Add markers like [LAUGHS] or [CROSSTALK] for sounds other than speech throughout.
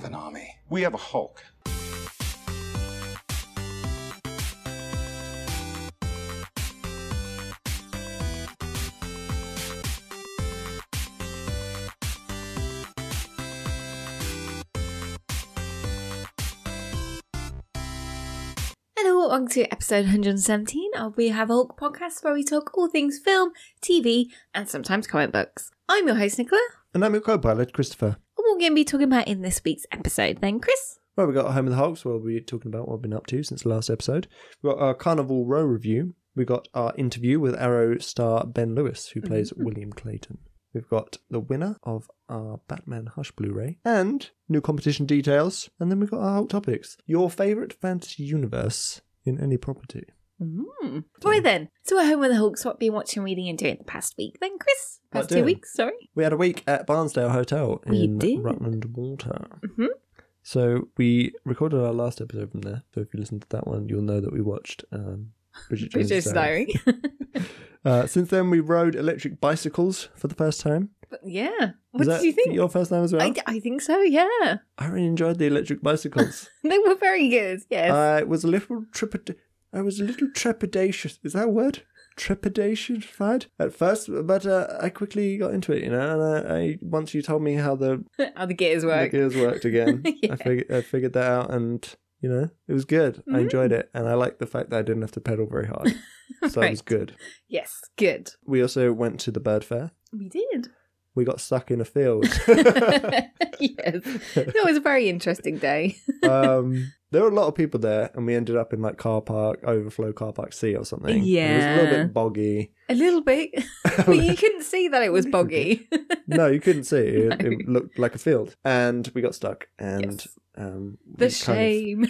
have an army. We have a Hulk. Hello, welcome to episode 117 of We Have a Hulk podcast where we talk all things film, TV, and sometimes comic books. I'm your host, Nicola, And I'm your co-pilot, Christopher. We're going to be talking about in this week's episode then, Chris. Well, we got Home of the Hulks, where we'll be talking about what we've been up to since the last episode. We've got our Carnival Row review. We've got our interview with Arrow star Ben Lewis, who plays [LAUGHS] William Clayton. We've got the winner of our Batman Hush Blu-ray and new competition details. And then we've got our Hulk topics. Your favourite fantasy universe in any property. Mm. Right then, so we're home with the Hulks. What have been watching, reading, and doing the past week then, Chris? What Past two doing? weeks, sorry. We had a week at Barnsdale Hotel We in did. Rutland Water. Mhm. So we recorded our last episode from there. So if you listen to that one, you'll know that we watched um, Bridget Jones' British Diary. Diary. [LAUGHS] Uh, since then, we rode electric bicycles for the first time. But yeah. What Was did that you think? Your first time as well. I, I think so, yeah. I really enjoyed the electric bicycles. [LAUGHS] They were very good, yes. I was a little trepid. I was a little trepidatious. Is that a word? Trepidatious at first, but uh, I quickly got into it. You know, and I, I once you told me how the, [LAUGHS] How the gears the gears worked again, [LAUGHS] Yeah. I figured I figured that out, and you know, it was good. I Mm. enjoyed it, and I liked the fact that I didn't have to pedal very hard, [LAUGHS] so it was good. Yes, good. We also went to the bird fair. We did. We got stuck in a field. [LAUGHS] yes. it was a very interesting day. [LAUGHS] um, there were a lot of people there, and we ended up in like car park, overflow car park C or something. Yeah, it was a little bit boggy. A little bit. [LAUGHS] but you couldn't see that it was boggy. no, you couldn't see. It, No. it looked like a field, and we got stuck. And Yes. um, the we kind of shame.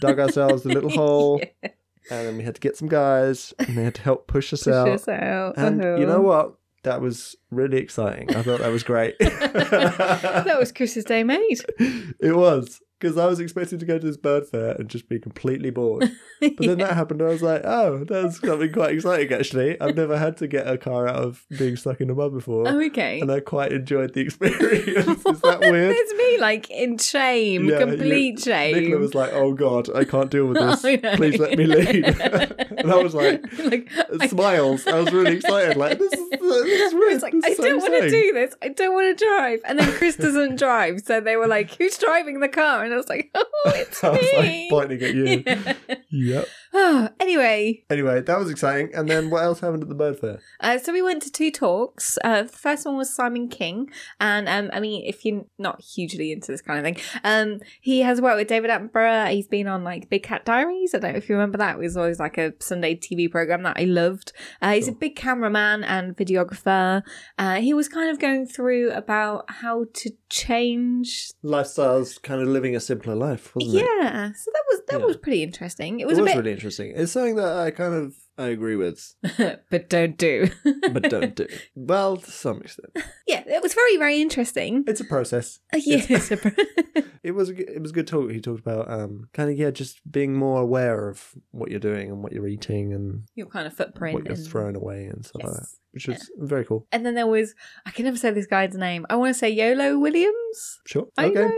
dug ourselves a little hole, Yeah, and then we had to get some guys, and they had to help push us push out. us out. And Uh-huh. you know what? That was really exciting. I thought that was great. [LAUGHS] that was Chris's day made. it was because I was expecting to go to this bird fair and just be completely bored. [LAUGHS] But then that happened, and I was like, "Oh, that's something quite exciting." Actually, I've never had to get a car out of being stuck in the mud before, Oh, okay. and I quite enjoyed the experience. Is that weird? [LAUGHS] It's me, like in shame, Yeah, complete shame. Nicola was like, "Oh God, I can't deal with [LAUGHS] this. I know. Please let me leave." and I was like, like, smiles. I was really excited. Like this is, this is weird. Like, This I so don't want to do this. I don't want to drive. And then Chris doesn't drive. So they were like, who's driving the car? And I was like, [LAUGHS] oh, it's [LAUGHS] I was like pointing at you. [LAUGHS] Yeah. Yep. [SIGHS] Anyway, Anyway, that was exciting. And then what else happened at the bird fair? uh, so we went to two talks. Uh, the first one was Simon King. And um, I mean, if you're not hugely into this kind of thing, um, he has worked with David Attenborough. He's been on like Big Cat Diaries. I don't know if you remember that. It was always like a Sunday TV program that I loved. Uh, he's a Sure. big cameraman and videographer. Uh, he was kind of going through about how to change Lifestyles, kind of living a simpler life, wasn't it? yeah, so that was that Yeah. was pretty interesting. It It was, was, a bit, really interesting. It's something that I kind of I agree with, [LAUGHS] but don't do. [LAUGHS] but don't do. Well, to some extent, yeah, it was very very interesting. it's a process. Uh, yes, [LAUGHS] It was a, g- it was a good talk. He talked about um kind of yeah, just being more aware of what you're doing and what you're eating and your kind of footprint. what you're and- throwing away and stuff like that, Yes. which was very cool. And then there was I can never say this guy's name. I want to say Iolo Williams. Sure. Okay. Williams.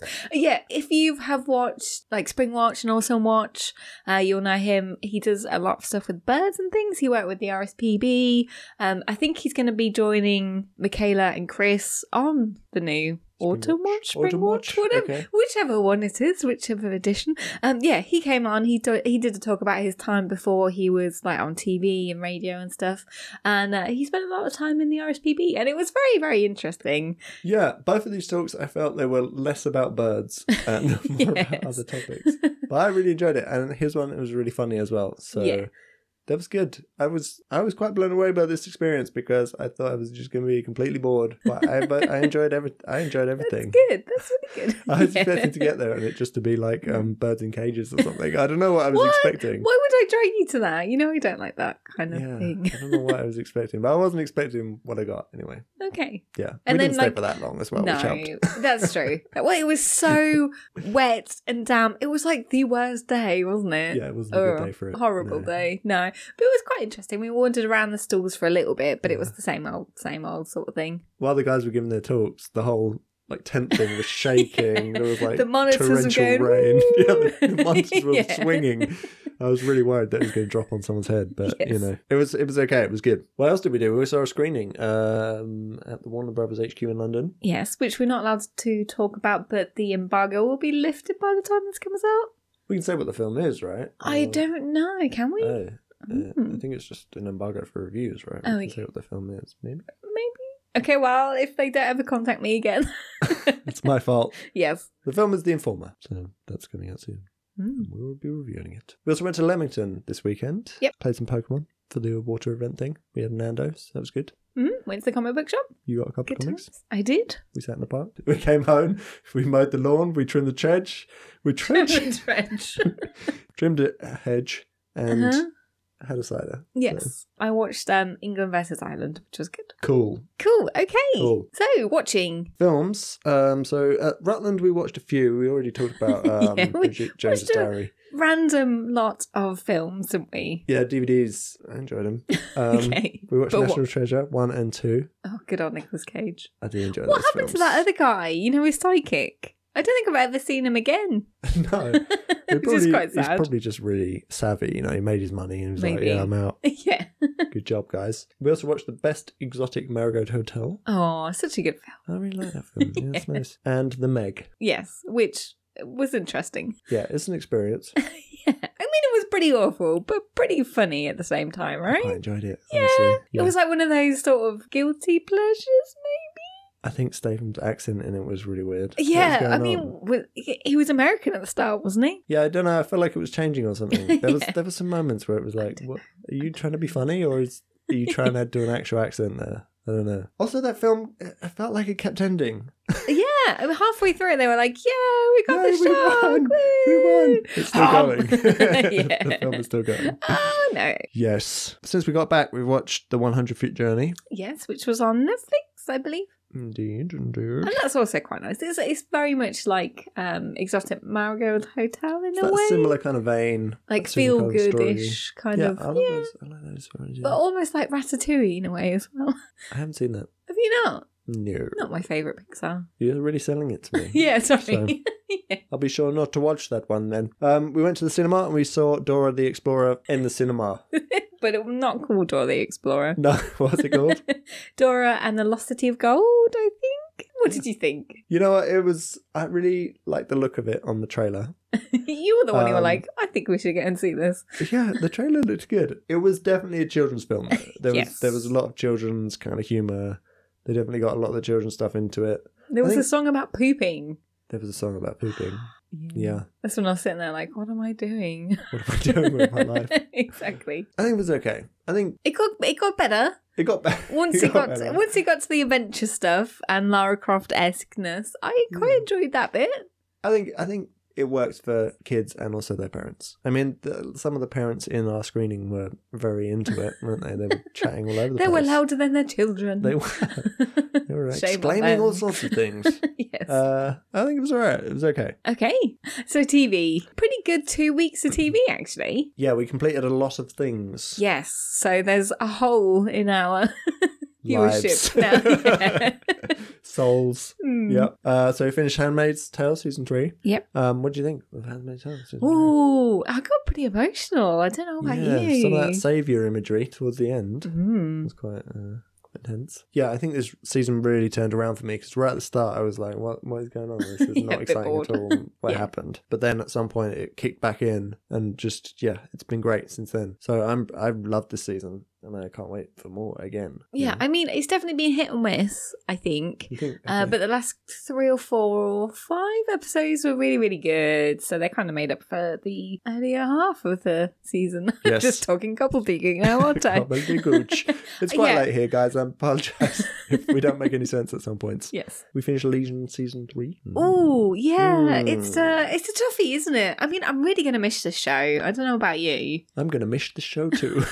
[LAUGHS] Yeah, if you have watched like Spring Watch and Autumn Watch, uh, you'll know him. He does a lot of stuff with birds and things. He worked with the RSPB. Um, I think he's going to be joining Michaela and Chris on the new Autumn Watch. Spring Autumn Watch, Watch, whatever, okay. whichever one it is, whichever edition. Um, yeah, he came on. He do- he did a talk about his time before he was like on TV and radio and stuff, and uh, he spent a lot of time in the RSPB, and it was very very interesting. Yeah, both of these talks, I felt they were less about birds and [LAUGHS] more about other topics. [LAUGHS] But I really enjoyed it, and his one it was really funny as well. So Yeah. That was good. I was I was quite blown away by this experience because I thought I was just going to be completely bored, but I but I enjoyed every I enjoyed everything. That's good. That's really good. [LAUGHS] I was Yeah. expecting to get there and it just to be like um, birds in cages or something. I don't know what I was What? expecting. Why would I drag you to that? You know I don't like that kind of Yeah, thing. I don't know what I was expecting, but I wasn't expecting what I got anyway. Okay. Yeah, And we then, didn't like- stay for that long as well, no, which helped. that's true. [LAUGHS] Well, it was so wet and damp. It was like the worst day, wasn't it? Yeah, it wasn't a good day for it. Horrible no. day. No, but it was quite interesting. We wandered around the stalls for a little bit, but it was the same old, same old sort of thing. while the guys were giving their talks, the whole like tent thing was shaking. There was [LAUGHS] like The monitors were torrential going, rain. [LAUGHS] Yeah, the, the [LAUGHS] monitors were Yeah. swinging. I was really worried that it was going to drop on someone's head, but you know, it was it was okay. It was good. What else did we do? We saw a screening um, at the Warner Brothers HQ in London. Yes, which we're not allowed to talk about, but the embargo will be lifted by the time this comes out. We can say what the film is, right? I Or- don't know, can we? Oh, uh, I think it's just an embargo for reviews, right? We Oh, okay. say what the film is, maybe. Maybe. Okay, well, if they don't ever contact me again. [LAUGHS] It's my fault. [LAUGHS] yes. The film is The Informer, so that's coming out soon. Mm. We will be reviewing it. We also went to Leamington this weekend. Yep. Played some Pokemon for the water event thing. We had Nando's. That was good. Mm. Went to the comic book shop. You got a couple Good of comics. times. I did. We sat in the park. [LAUGHS] We came home. We mowed the lawn. We trimmed the hedge. We trimmed, the Trench. trimmed a hedge and Uh-huh. Had a cider. Yes. I watched um, England versus Ireland, which was good. Cool. Cool. Okay. Cool. So, watching. Films. Um. So at Rutland, we watched a few. We already talked about [LAUGHS] um, Yeah, we Bridget Jones' [LAUGHS] watched a- Diary. Random lot of films, didn't we? Yeah, DVDs. I enjoyed them. [LAUGHS] Um, okay. We watched But what- National Treasure one and two. Oh, good on Nicolas Cage. I did enjoy that. What happened to that other guy? You know, his psychic. I don't think I've ever seen him again. [LAUGHS] no, [LAUGHS] Which is probably- quite He's probably just really savvy. You know, he made his money and he was Maybe. like, "Yeah, I'm out. [LAUGHS] yeah. Good job, guys." We also watched the Best Exotic Marigold Hotel. Oh, such a good film. I really like that film. Yeah, it's nice. And The Meg. Yes, which was interesting. Yeah, it's an experience. yeah. I mean, it was pretty awful, but pretty funny at the same time, right? I quite enjoyed it. Yeah. Honestly. It was like one of those sort of guilty pleasures, I think Statham's accent in it was really weird. Yeah, I mean, on? he was American at the start, wasn't he? Yeah, I don't know. I felt like it was changing or something. [LAUGHS] There was there were some moments where it was like, "What are you trying to be funny, or is are you trying to do an actual accent there?" I don't know. Also, that film, I felt like it kept ending. [LAUGHS] yeah, halfway through, they were like, "Yeah, we got Yay, the we shark, won! We won! It's still Um, going. [LAUGHS] the film is still going. Oh no! Yes. Since we got back, we watched The 100 Foot Journey. Yes, which was on Netflix, I believe. Indeed, indeed. And that's also quite nice. It's, it's very much like um, Exotic Marigold Hotel in It's a way. similar kind of vein. like feel goodish kind yeah, of. I like yeah. those. I like those stories. But almost like Ratatouille in a way as well. I haven't seen that. Have you not? No. Not my favourite Pixar. You're really selling it to me. [LAUGHS] Yeah, sorry. [LAUGHS] yeah. I'll be sure not to watch that one then. Um, we went to the cinema and we saw Dora the Explorer in the cinema. [LAUGHS] but it was not called Dora the Explorer. No, [LAUGHS] what's it called? [LAUGHS] Dora and the Lost City of Gold, I think. What did you think? you know what? It was. I really liked the look of it on the trailer. [LAUGHS] you were the one who were Um, like, I think we should get and see this. Yeah, the trailer looked good. It was definitely a children's film. There was Yes. there was a lot of children's kind of humor. They definitely got a lot of the children's stuff into it. There was a song about pooping. There was a song about pooping. Yeah. That's when I was sitting there like, what am I doing? What am I doing with my [LAUGHS] life? exactly. I think it was okay. I think It got it got better it got better. [LAUGHS] once it got better. once it got to the adventure stuff and Lara Croft esqueness. I quite Yeah. enjoyed that bit. I think I think it works for kids and also their parents. I mean, the, some of the parents in our screening were very into it, weren't they? They were [LAUGHS] chatting all over the place. They were louder than their children. They were. [LAUGHS] They were Shame on exclaiming all sorts of things. [LAUGHS] yes. Uh, I think it was alright. It was okay. okay. So TV, pretty good two weeks of TV actually. Yeah, we completed a lot of things. Yes. So there's a hole in our. Viewership now. [LAUGHS] Yeah. [LAUGHS] Souls. Hmm. Yep. Uh, so we finished Handmaid's Tale season three. Yep. Um, what do you think of Handmaid's Tale? Ooh, I got pretty emotional. I don't know about yeah, you. some of that savior imagery towards the end Mm. was quite uh, quite tense. Yeah, I think this season really turned around for me because right at the start I was like, "What? What is going on? This [LAUGHS] is Yeah, not exciting at all. What Yeah. happened?" But then at some point it kicked back in, and just yeah, it's been great since then. So I'm I've loved this season, and I can't wait for more again. Yeah? I mean, it's definitely been hit and miss, I think. [LAUGHS] Think? Uh, but the last three or four or five episodes were really, really good. So they kind of made up for the earlier half of the season. [LAUGHS] Yes. Just talking couple digging now, aren't I? Gobbledygook. [LAUGHS] It's quite Yeah. late here, guys. I apologise if we don't make any sense at some points. yes. We finished Legion season three. Oh yeah, Mm. it's a it's a toughie, isn't it? I mean, I'm really gonna miss the show. I don't know about you. I'm gonna miss the show too.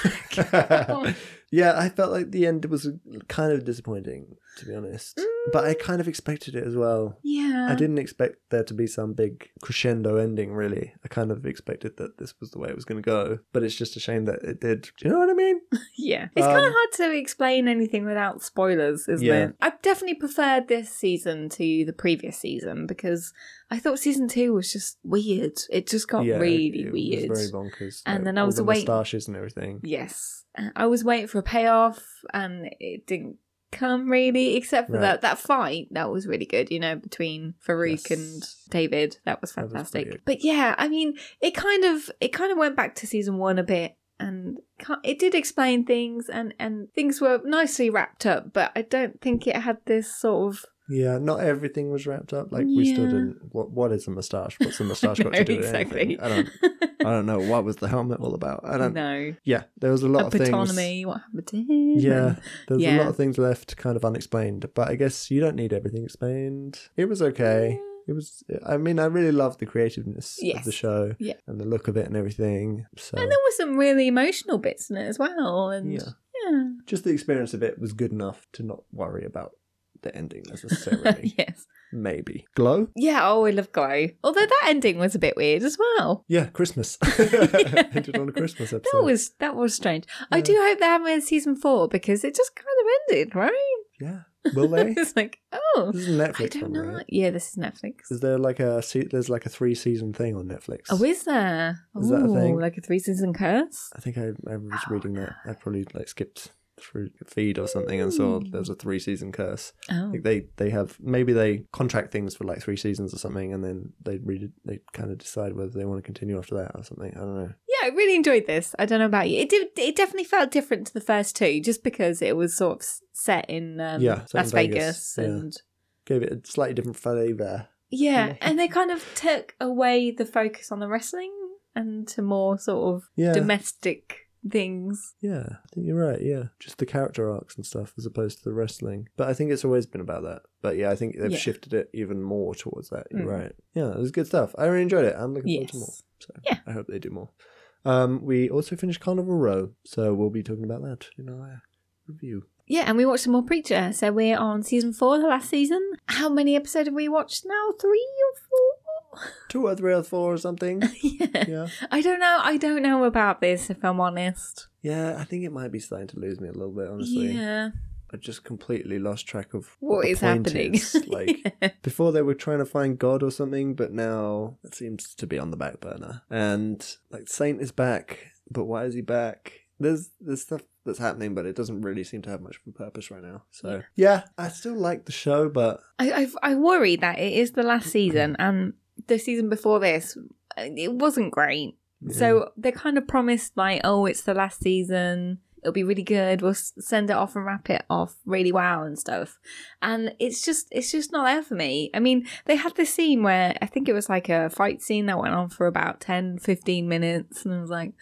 [LAUGHS] yeah, I felt like the end was kind of disappointing, to be honest. but I kind of expected it as well. Yeah. I didn't expect there to be some big crescendo ending, really. I kind of expected that this was the way it was going to go, but it's just a shame that it did. Do you know what I mean? [LAUGHS] Yeah. It's kind of Um, hard to explain anything without spoilers, isn't Yeah. it? I've definitely preferred this season to the previous season because I thought season two was just weird. It just got yeah, really it weird. was very bonkers. And like, then I was the waiting- moustaches and everything. Yes. Uh, I was waiting for a payoff and it didn't come really, except for that that fight. That was really good, you know, between Farouk Yes. and David. That was That was fantastic. but yeah, I mean, it kind of it kind of went back to season one a bit and it did explain things and and things were nicely wrapped up, but I don't think it had this sort of Yeah, not everything was wrapped up. Like we still Yeah. didn't. What What is a moustache? What's a [LAUGHS] moustache got to do with exactly. anything? I don't. I don't know. What was the helmet all about? I don't. no. Yeah, there was a lot A of things. what happened to him? Yeah, there's a lot of things left kind of unexplained, but I guess you don't need everything explained. It was okay. It was. I mean, I really loved the creativeness of the show Yeah. and the look of it and everything. So And there were some really emotional bits in it as well. And yeah, yeah. just the experience of it was good enough to not worry about the ending [LAUGHS] necessarily. yes. Maybe glow. Yeah, oh, I love Glow. Although that ending was a bit weird as well. Yeah, Christmas. [LAUGHS] [LAUGHS] Ended on a Christmas episode. That was that was strange. I do hope they have a season four because it just kind of ended, right? Yeah. Will they? it's like, oh, this is Netflix I don't one, know. right? Yeah, this is Netflix. Is there like a there's like a three season thing on Netflix? Oh, is there? Is that a Ooh, thing? Like a three season curse? I think I, I was Oh, reading that. I probably like skipped through feed or something and saw Ooh. there was a three season curse. Oh, Like they they have maybe they contract things for like three seasons or something, and then they read. They kind of decide whether they want to continue after that or something. I don't know. yeah. I really enjoyed this. I don't know about you. It did. It definitely felt different to the first two, just because it was sort of set in um, Yeah, set in Las Vegas, Vegas, yeah. and Gave it a slightly different flavor. Yeah, Yeah. and they kind of took away the focus on the wrestling and to more sort of Yeah. domestic things. Yeah, I think you're right. Yeah, just the character arcs and stuff as opposed to the wrestling. But I think it's always been about that. But yeah, I think they've Yeah. shifted it even more towards that. You're Mm. right. Yeah, it was good stuff. I really enjoyed it. I'm looking forward to more. So Yeah. I hope they do more. Um, we also finished Carnival Row, so we'll be talking about that in our review. Yeah, and we watched some more Preacher. So we're on season four, the last season. How many episodes have we watched now? Three or four? Two or three or four or something. [LAUGHS] yeah. Yeah, I don't know. I don't know about this, if I'm honest. yeah. I think it might be starting to lose me a little bit. Honestly, Yeah. I just completely lost track of What the point happening? is. [LAUGHS] Like Yeah. before they were trying to find God or something, but now it seems to be on the back burner. And like Saint is back, but why is he back? There's there's stuff that's happening, but it doesn't really seem to have much of a purpose right now. So yeah, I still like the show, but I, I I worry that it is the last season, and the season before this, uh, it wasn't great. So they kind of promised like, oh, it's the last season. It'll be really good. We'll send it off and wrap it off really well and stuff. And it's just, it's just not there for me. I mean, they had this scene where I think it was like a fight scene that went on for about 10, 15 minutes. And I was like,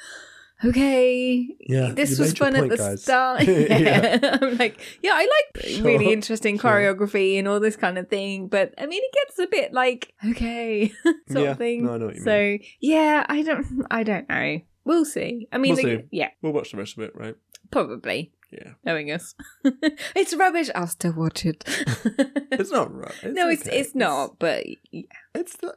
okay, Yeah, this was fun at the guys. start. [LAUGHS] [LAUGHS] Yeah. yeah. [LAUGHS] I'm like, yeah, I like Sure, really interesting sure. choreography and all this kind of thing. But I mean, it gets a bit like, okay, sort Yeah, of thing. no, I know what you so yeah, I don't, I don't know. We'll see. I mean, We'll see. yeah, we'll watch the rest of it, right? probably. Yeah, Knowing us, it's rubbish. I'll still watch it. it's not no, it's okay. it's not. But yeah. It's the.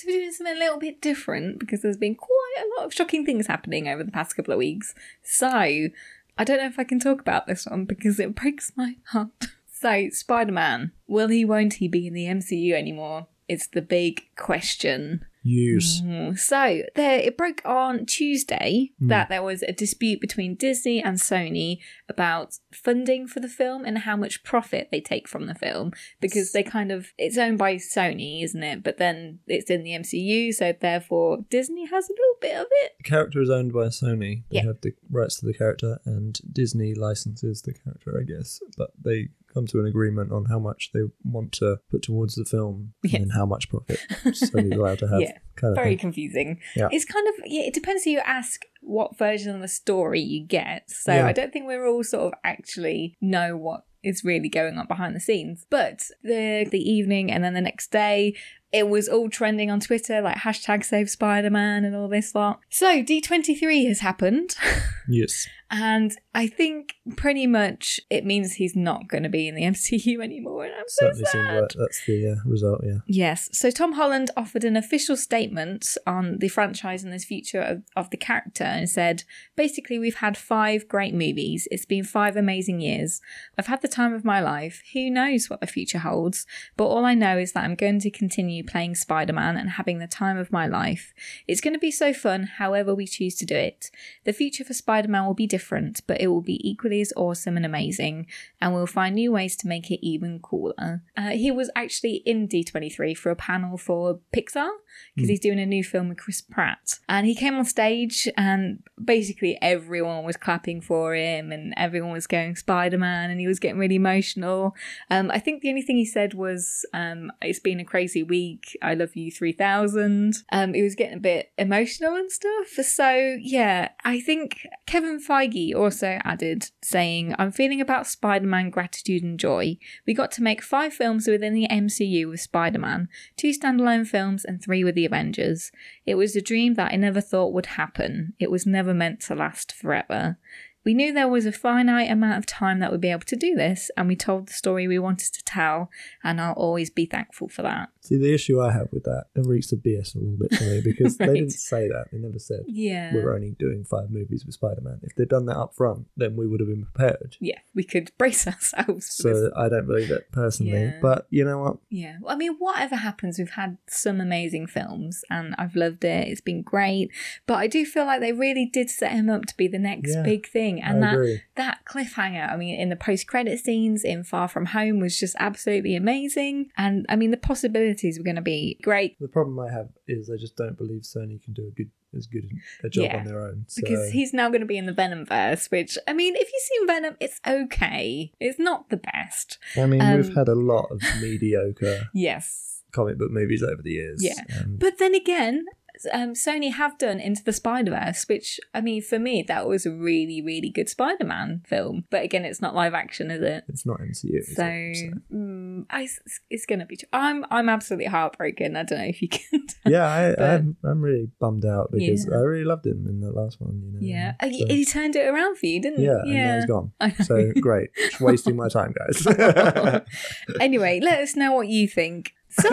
So we're doing something a little bit different because there's been quite a lot of shocking things happening over the past couple of weeks. So I don't know if I can talk about this one because it breaks my heart. [LAUGHS] So Spider Man, will he, won't he be in the MCU anymore? It's the big question. Use. Mm, So there, it broke on Tuesday Mm. that there was a dispute between Disney and Sony about funding for the film and how much profit they take from the film because they kind of it's owned by Sony, isn't it? But then it's in the MCU, so therefore Disney has a little bit of it. The character is owned by Sony. They Yeah. have the rights to the character, and Disney licenses the character, I guess. But they come to an agreement on how much they want to put towards the film and how much profit [LAUGHS] Sony's allowed to have. Yeah. kind of Very thing. confusing. Yeah. It's kind of yeah, it depends who you ask what version of the story you get. So Yeah. I don't think we're all sort of actually know what is really going on behind the scenes. But the the evening and then the next day, it was all trending on Twitter, like hashtag save Spider Man and all this lot. So D23 has happened. [LAUGHS] Yes. And I think pretty much it means he's not going to be in the [LAUGHS] MCU anymore. And I'm so Certainly sad. seemed like that's the uh, result, yeah. Yes. So Tom Holland offered an official statement on the franchise and the future of, of the character and said, basically, we've had five great movies. It's been five amazing years. I've had the time of my life. Who knows what the future holds? But all I know is that I'm going to continue playing Spider Man and having the time of my life. It's going to be so fun, however we choose to do it. The future for Spider Man will be different, but it will be equally as awesome and amazing, and we'll find new ways to make it even cooler. Uh, he was actually in D23 for a panel for Pixar because he's doing a new film with Chris Pratt. And he came on stage, and basically everyone was clapping for him, and everyone was going Spider Man, and he was getting really emotional. Um, I think the only thing he said was, um, It's been a crazy week. I love you 3000. Um, he was getting a bit emotional and stuff. So, yeah, I think Kevin Feige also added, saying, I'm feeling about Spider Man gratitude and joy. We got to make five films within the MCU with Spider Man, two standalone films, and three with the Avengers. It was a dream that I never thought would happen. It was never meant to last forever. We knew there was a finite amount of time that we'd be able to do this, and we told the story we wanted to tell, and I'll always be thankful for that. See, the issue I have with that, it reeks the BS a little bit for me [LAUGHS] because they didn't say that. They never said Yeah. we're only doing five movies with Spider Man. If they'd done that up front, then we would have been prepared. Yeah, we could brace ourselves for this. So I don't believe it personally. Yeah. But you know what? Yeah. Well, I mean, whatever happens, we've had some amazing films and I've loved it. It's been great. But I do feel like they really did set him up to be the next Yeah, big thing. And I that agree. that cliffhanger, I mean, in the post credit scenes in Far From Home was just absolutely amazing. And I mean, the possibilities were going to be great The problem I have is I just don't believe Sony can do a good as good a job Yeah, on their own. So, because he's now going to be in the Venom verse, which, I mean, if you've seen Venom, it's okay. It's not the best. I mean, um, we've had a lot of mediocre [LAUGHS] Yes. comic book movies over the years. Yeah. and But then again, um, Sony have done Into the Spider Verse, which I mean, for me, that was a really, really good Spider Man film. But again, it's not live action, is it? it's not MCU. So, it? So- mm, I, it's going to be. I'm, I'm absolutely heartbroken. I don't know if you [LAUGHS] can. yeah, I, But- I'm, I'm really bummed out because Yeah. I really loved him in the last one. You know. yeah, Uh, So- he, turned it around for you, didn't? yeah, now he's gone. [LAUGHS] So great, Just wasting my time, guys. [LAUGHS] anyway, let us know what you think. So,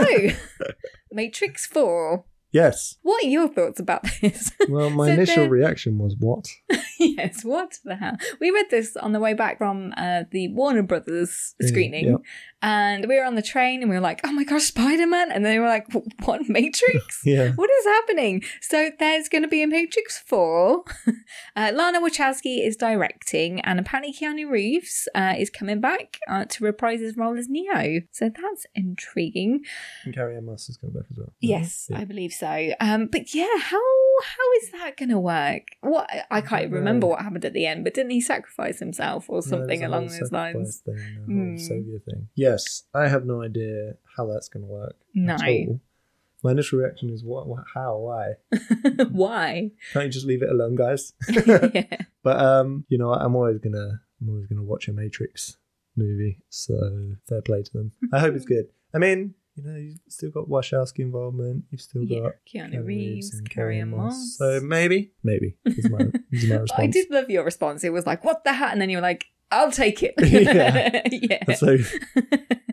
Matrix Four. Yes. What are your thoughts about this? [LAUGHS] Well, my So initial then- reaction was what? [LAUGHS] yes, what the hell? We read this on the way back from uh, the Warner Brothers screening, yep. and we were on the train and we were like, oh my gosh, Spider Man! And they were like, what, Matrix? [LAUGHS] Yeah. What is happening? So there's going to be a Matrix 4. uh, Lana Wachowski is directing, and apparently Keanu Reeves uh, is coming back uh, to reprise his role as Neo. So that's intriguing. And Carrie Ann Moss is coming back as well. Yes, Yeah. I believe so. Um, but yeah, how how is that going to work? What I can't even remember what happened at the end, but didn't he sacrifice himself or something along those lines? Thing, Hmm. savior thing. Yes, I have no idea how that's going to work. No. My initial reaction is what, what how, why? [LAUGHS] Why? Can't you just leave it alone, guys? [LAUGHS] [LAUGHS] yeah. But um, you know, I'm always gonna I'm always gonna watch a Matrix movie. So fair play to them. I hope it's good. I mean, you know, you've still got Wachowski involvement. You've still Yeah, got Keanu Reeves, and Carrie Ann Moss. So maybe, maybe is my is my [LAUGHS] response. I did love your response. It was like, "What the hat?" And then you were like, "I'll take it." [LAUGHS] Yeah. [LAUGHS] yeah. So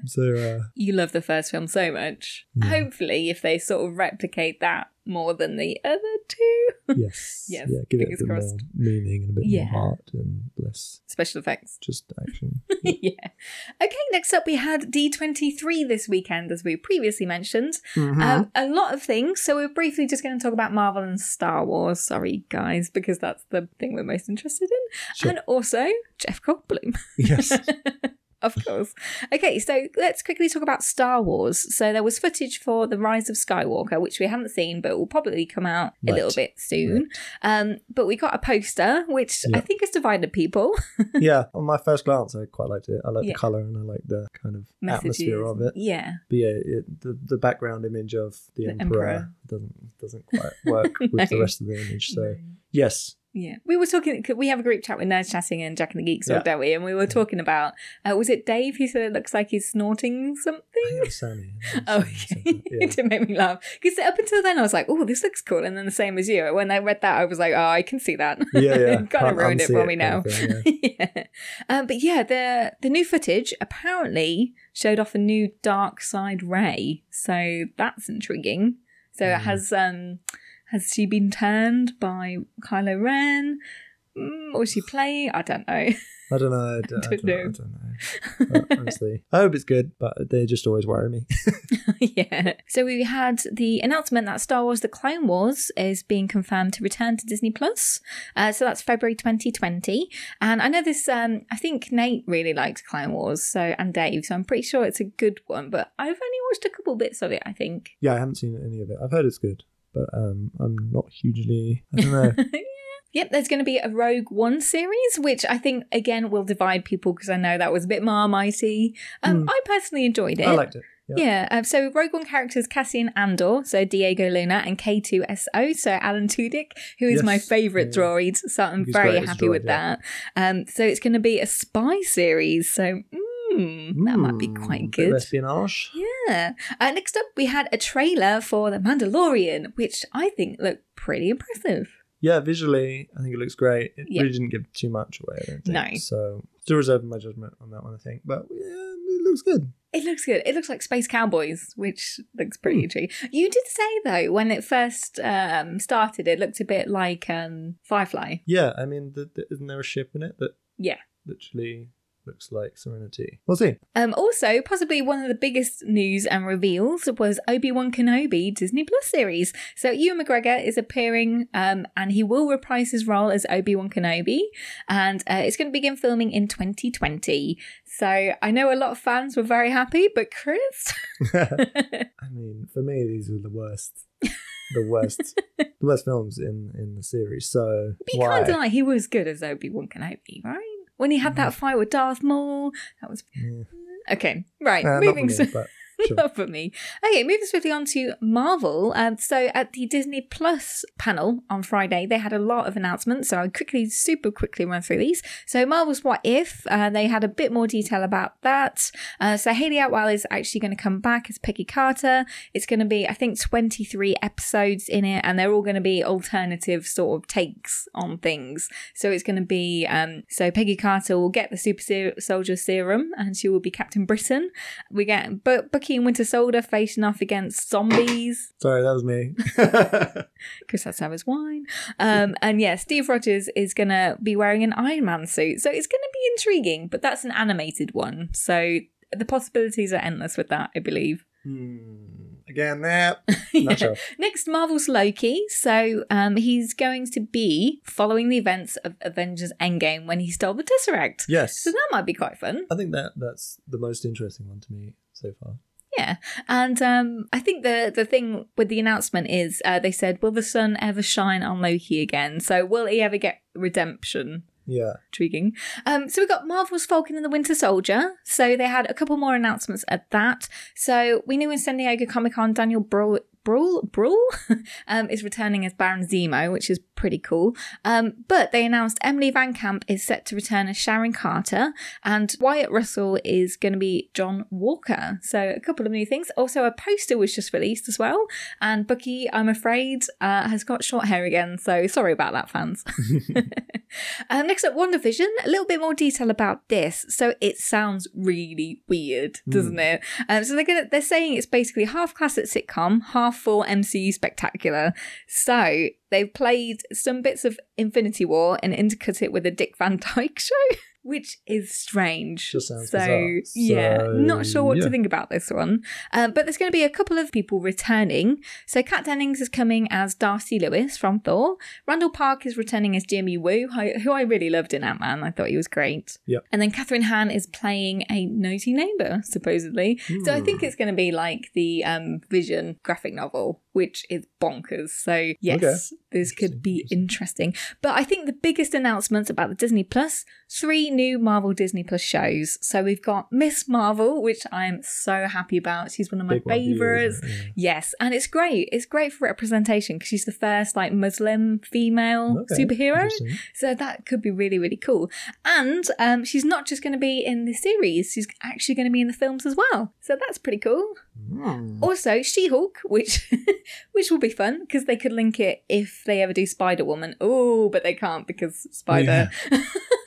[LAUGHS] so uh, you love the first film so much. Yeah. Hopefully, if they sort of replicate that more than the other two, [LAUGHS] yes, Yes, yeah, give it a bit crossed. more meaning and a bit Yeah. more heart and less special effects. just action. [LAUGHS] yeah. Okay, next up we had D23 this weekend, as we previously mentioned. Mm-hmm. Um, a lot of things. So we're briefly just going to talk about Marvel and Star Wars. Sorry, guys, because that's the thing we're most interested in. Sure. And also Jeff Goldblum. yes, of course. Okay, so let's quickly talk about Star Wars. So there was footage for The Rise of Skywalker, which we haven't seen, but will probably come out a little bit soon. Um, but we got a poster, which I think has divided people. [LAUGHS] yeah. On my first glance, I quite liked it. I like Yeah. the color and I like the kind of Messages. atmosphere of it. Yeah. But yeah, it, the the background image of the, The emperor, Emperor. doesn't doesn't quite work [LAUGHS] with the rest of the image. So No. yes, Yeah, we were talking. We have a group chat with Nerds Chatting and Jack and the Geeks, Yeah. don't we? And we were talking about uh, was it Dave who said it looks like he's snorting I something? think it was Sammy. [LAUGHS] I Oh, okay. that, [LAUGHS] it make me laugh because up until then I was like, "Oh, this looks cool," and then the same as you. When I read that, I was like, "Oh, I can see that." Yeah, yeah. [LAUGHS] yeah. kind of ruined it for me now. thing, yeah. yeah. Um, but yeah, the the new footage apparently showed off a new dark side Rey, so that's intriguing. So Mm. has um has she been turned by Kylo Ren? Mm, or is she playing? I don't know. I don't know. I [LAUGHS] don't, I Don't don't know. I don't know. Honestly, I hope it's good, but they just always worry me. [LAUGHS] [LAUGHS] yeah. So we had the announcement that Star Wars: The Clone Wars is being confirmed to return to Disney Plus. Uh, so that's February 2020. And I know this. Um, I think Nate really likes Clone Wars, so and Dave. So I'm pretty sure it's a good one. But I've only watched a couple bits of it. I think. yeah, I haven't seen any of it. I've heard it's good, but um, I'm not hugely. I don't know. [LAUGHS] Yep, there's going to be a Rogue One series, which I think again will divide people because I know that was a bit marmitey. Um, Hmm. I personally enjoyed it. I liked it. Yeah. Yeah, um, so Rogue One characters Cassian Andor, so Diego Luna, and K2SO, so Alan Tudyk, who is my favourite yeah. droid. So I'm He's very great as a happy droid, with yeah. that. Um, so it's going to be a spy series, so mm, that might be Mm, quite good. Espionage. Yeah. Uh, next up, we had a trailer for The Mandalorian, which I think looked pretty impressive. Yeah, visually, I think it looks great. It Yeah. really didn't give too much away. I don't think. No. So still reserving my judgment on that one. I think, but yeah, it looks good. It looks good. It looks like Space Cowboys, which looks pretty Hmm. intriguing. You did say though, when it first um, started, it looked a bit like um, Firefly. Yeah, I mean, the, the, isn't there a ship in it that Yeah. literally looks like Serenity? We'll see. Um, also, possibly one of the biggest news and reveals was Obi Wan Kenobi Disney Plus series. So Ewan McGregor is appearing, um, and he will reprise his role as Obi Wan Kenobi, and uh, it's going to begin filming in 2020. So I know a lot of fans were very happy, but Chris, [LAUGHS] [LAUGHS] I mean, for me, these are the worst, the worst, the worst films in in the series. So you why? can't deny he was good as Obi Wan Kenobi, right? When he had that fight with Darth Maul, that was Yeah. okay. Right, Uh, moving. so- but sure. [LAUGHS] For me. Okay, moving swiftly on to Marvel. Um, so at the Disney Plus panel on Friday, they had a lot of announcements. So I'll quickly, super quickly run through these. So Marvel's What If, uh, they had a bit more detail about that. Uh, so Hayley Atwell is actually going to come back as Peggy Carter. It's going to be, I think, 23 episodes in it, and they're all going to be alternative sort of takes on things. So it's going to be, um, so Peggy Carter will get the super soldier serum, and she will be Captain Britain. We get Bu- Bucky and Winter Soldier facing off against zombies. [LAUGHS] Sorry, that was me. Chris has to have his wine. Um, and yeah, Steve Rogers is going to be wearing an Iron Man suit. So it's going to be intriguing, but that's an animated one. So the possibilities are endless with that, I believe. Hmm. Again, that. [LAUGHS] Yeah. Not sure. Next, Marvel's Loki. So um, he's going to be following the events of Avengers Endgame when he stole the Tesseract. Yes, So that might be quite fun. I think that that's the most interesting one to me so far. Yeah, and um, I think the the thing with the announcement is uh, they said, "Will the sun ever shine on Loki again?" So will he ever get redemption? Yeah. Intriguing. Um, so we got Marvel's Falcon and the Winter Soldier. So they had a couple more announcements at that. So we knew in San Diego Comic Con, Daniel Brühl. Brühl, Brühl [LAUGHS] um, is returning as Baron Zemo, which is pretty cool. Um, but they announced Emily Van Camp is set to return as Sharon Carter, and Wyatt Russell is going to be John Walker. So a couple of new things. Also, a poster was just released as well, and Bucky, I'm afraid, uh, has got short hair again. So sorry about that, fans. [LAUGHS] um, next up, WandaVision. A little bit more detail about this. So it sounds really weird, doesn't it? Um, so they're gonna they're saying it's basically half classic sitcom, half full MCU spectacular. So they've played some bits of Infinity War and intercut it with a Dick Van Dyke [LAUGHS] show. Which is strange. Just sounds so bizarre. yeah, So, not sure what yeah. to think about this one. Um, but there's going to be a couple of people returning. So Kat Dennings is coming as Darcy Lewis from Thor. Randall Park is returning as Jimmy Woo, who I really loved in Ant Man. I thought he was great. Yep. And then Kathryn Hahn is playing a nosy neighbor, supposedly. So I think Hmm. it's going to be like the um, Vision graphic novel. Which is bonkers. So yes, this could be interesting. But I think the biggest announcements about the Disney Plus, three new Marvel Disney Plus shows. So we've got Miss Marvel, which I am so happy about. She's one of my Big one you, favorites. Yes, and it's great. It's great for representation because she's the first like Muslim female Okay, superhero. So that could be really, really cool. And um, she's not just going to be in the series; she's actually going to be in the films as well. So that's pretty cool. Hmm. Also, She-Hulk, which [LAUGHS] which will be fun because they could link it if they ever do Spider Woman. Oh, but they can't because Spider. Oh,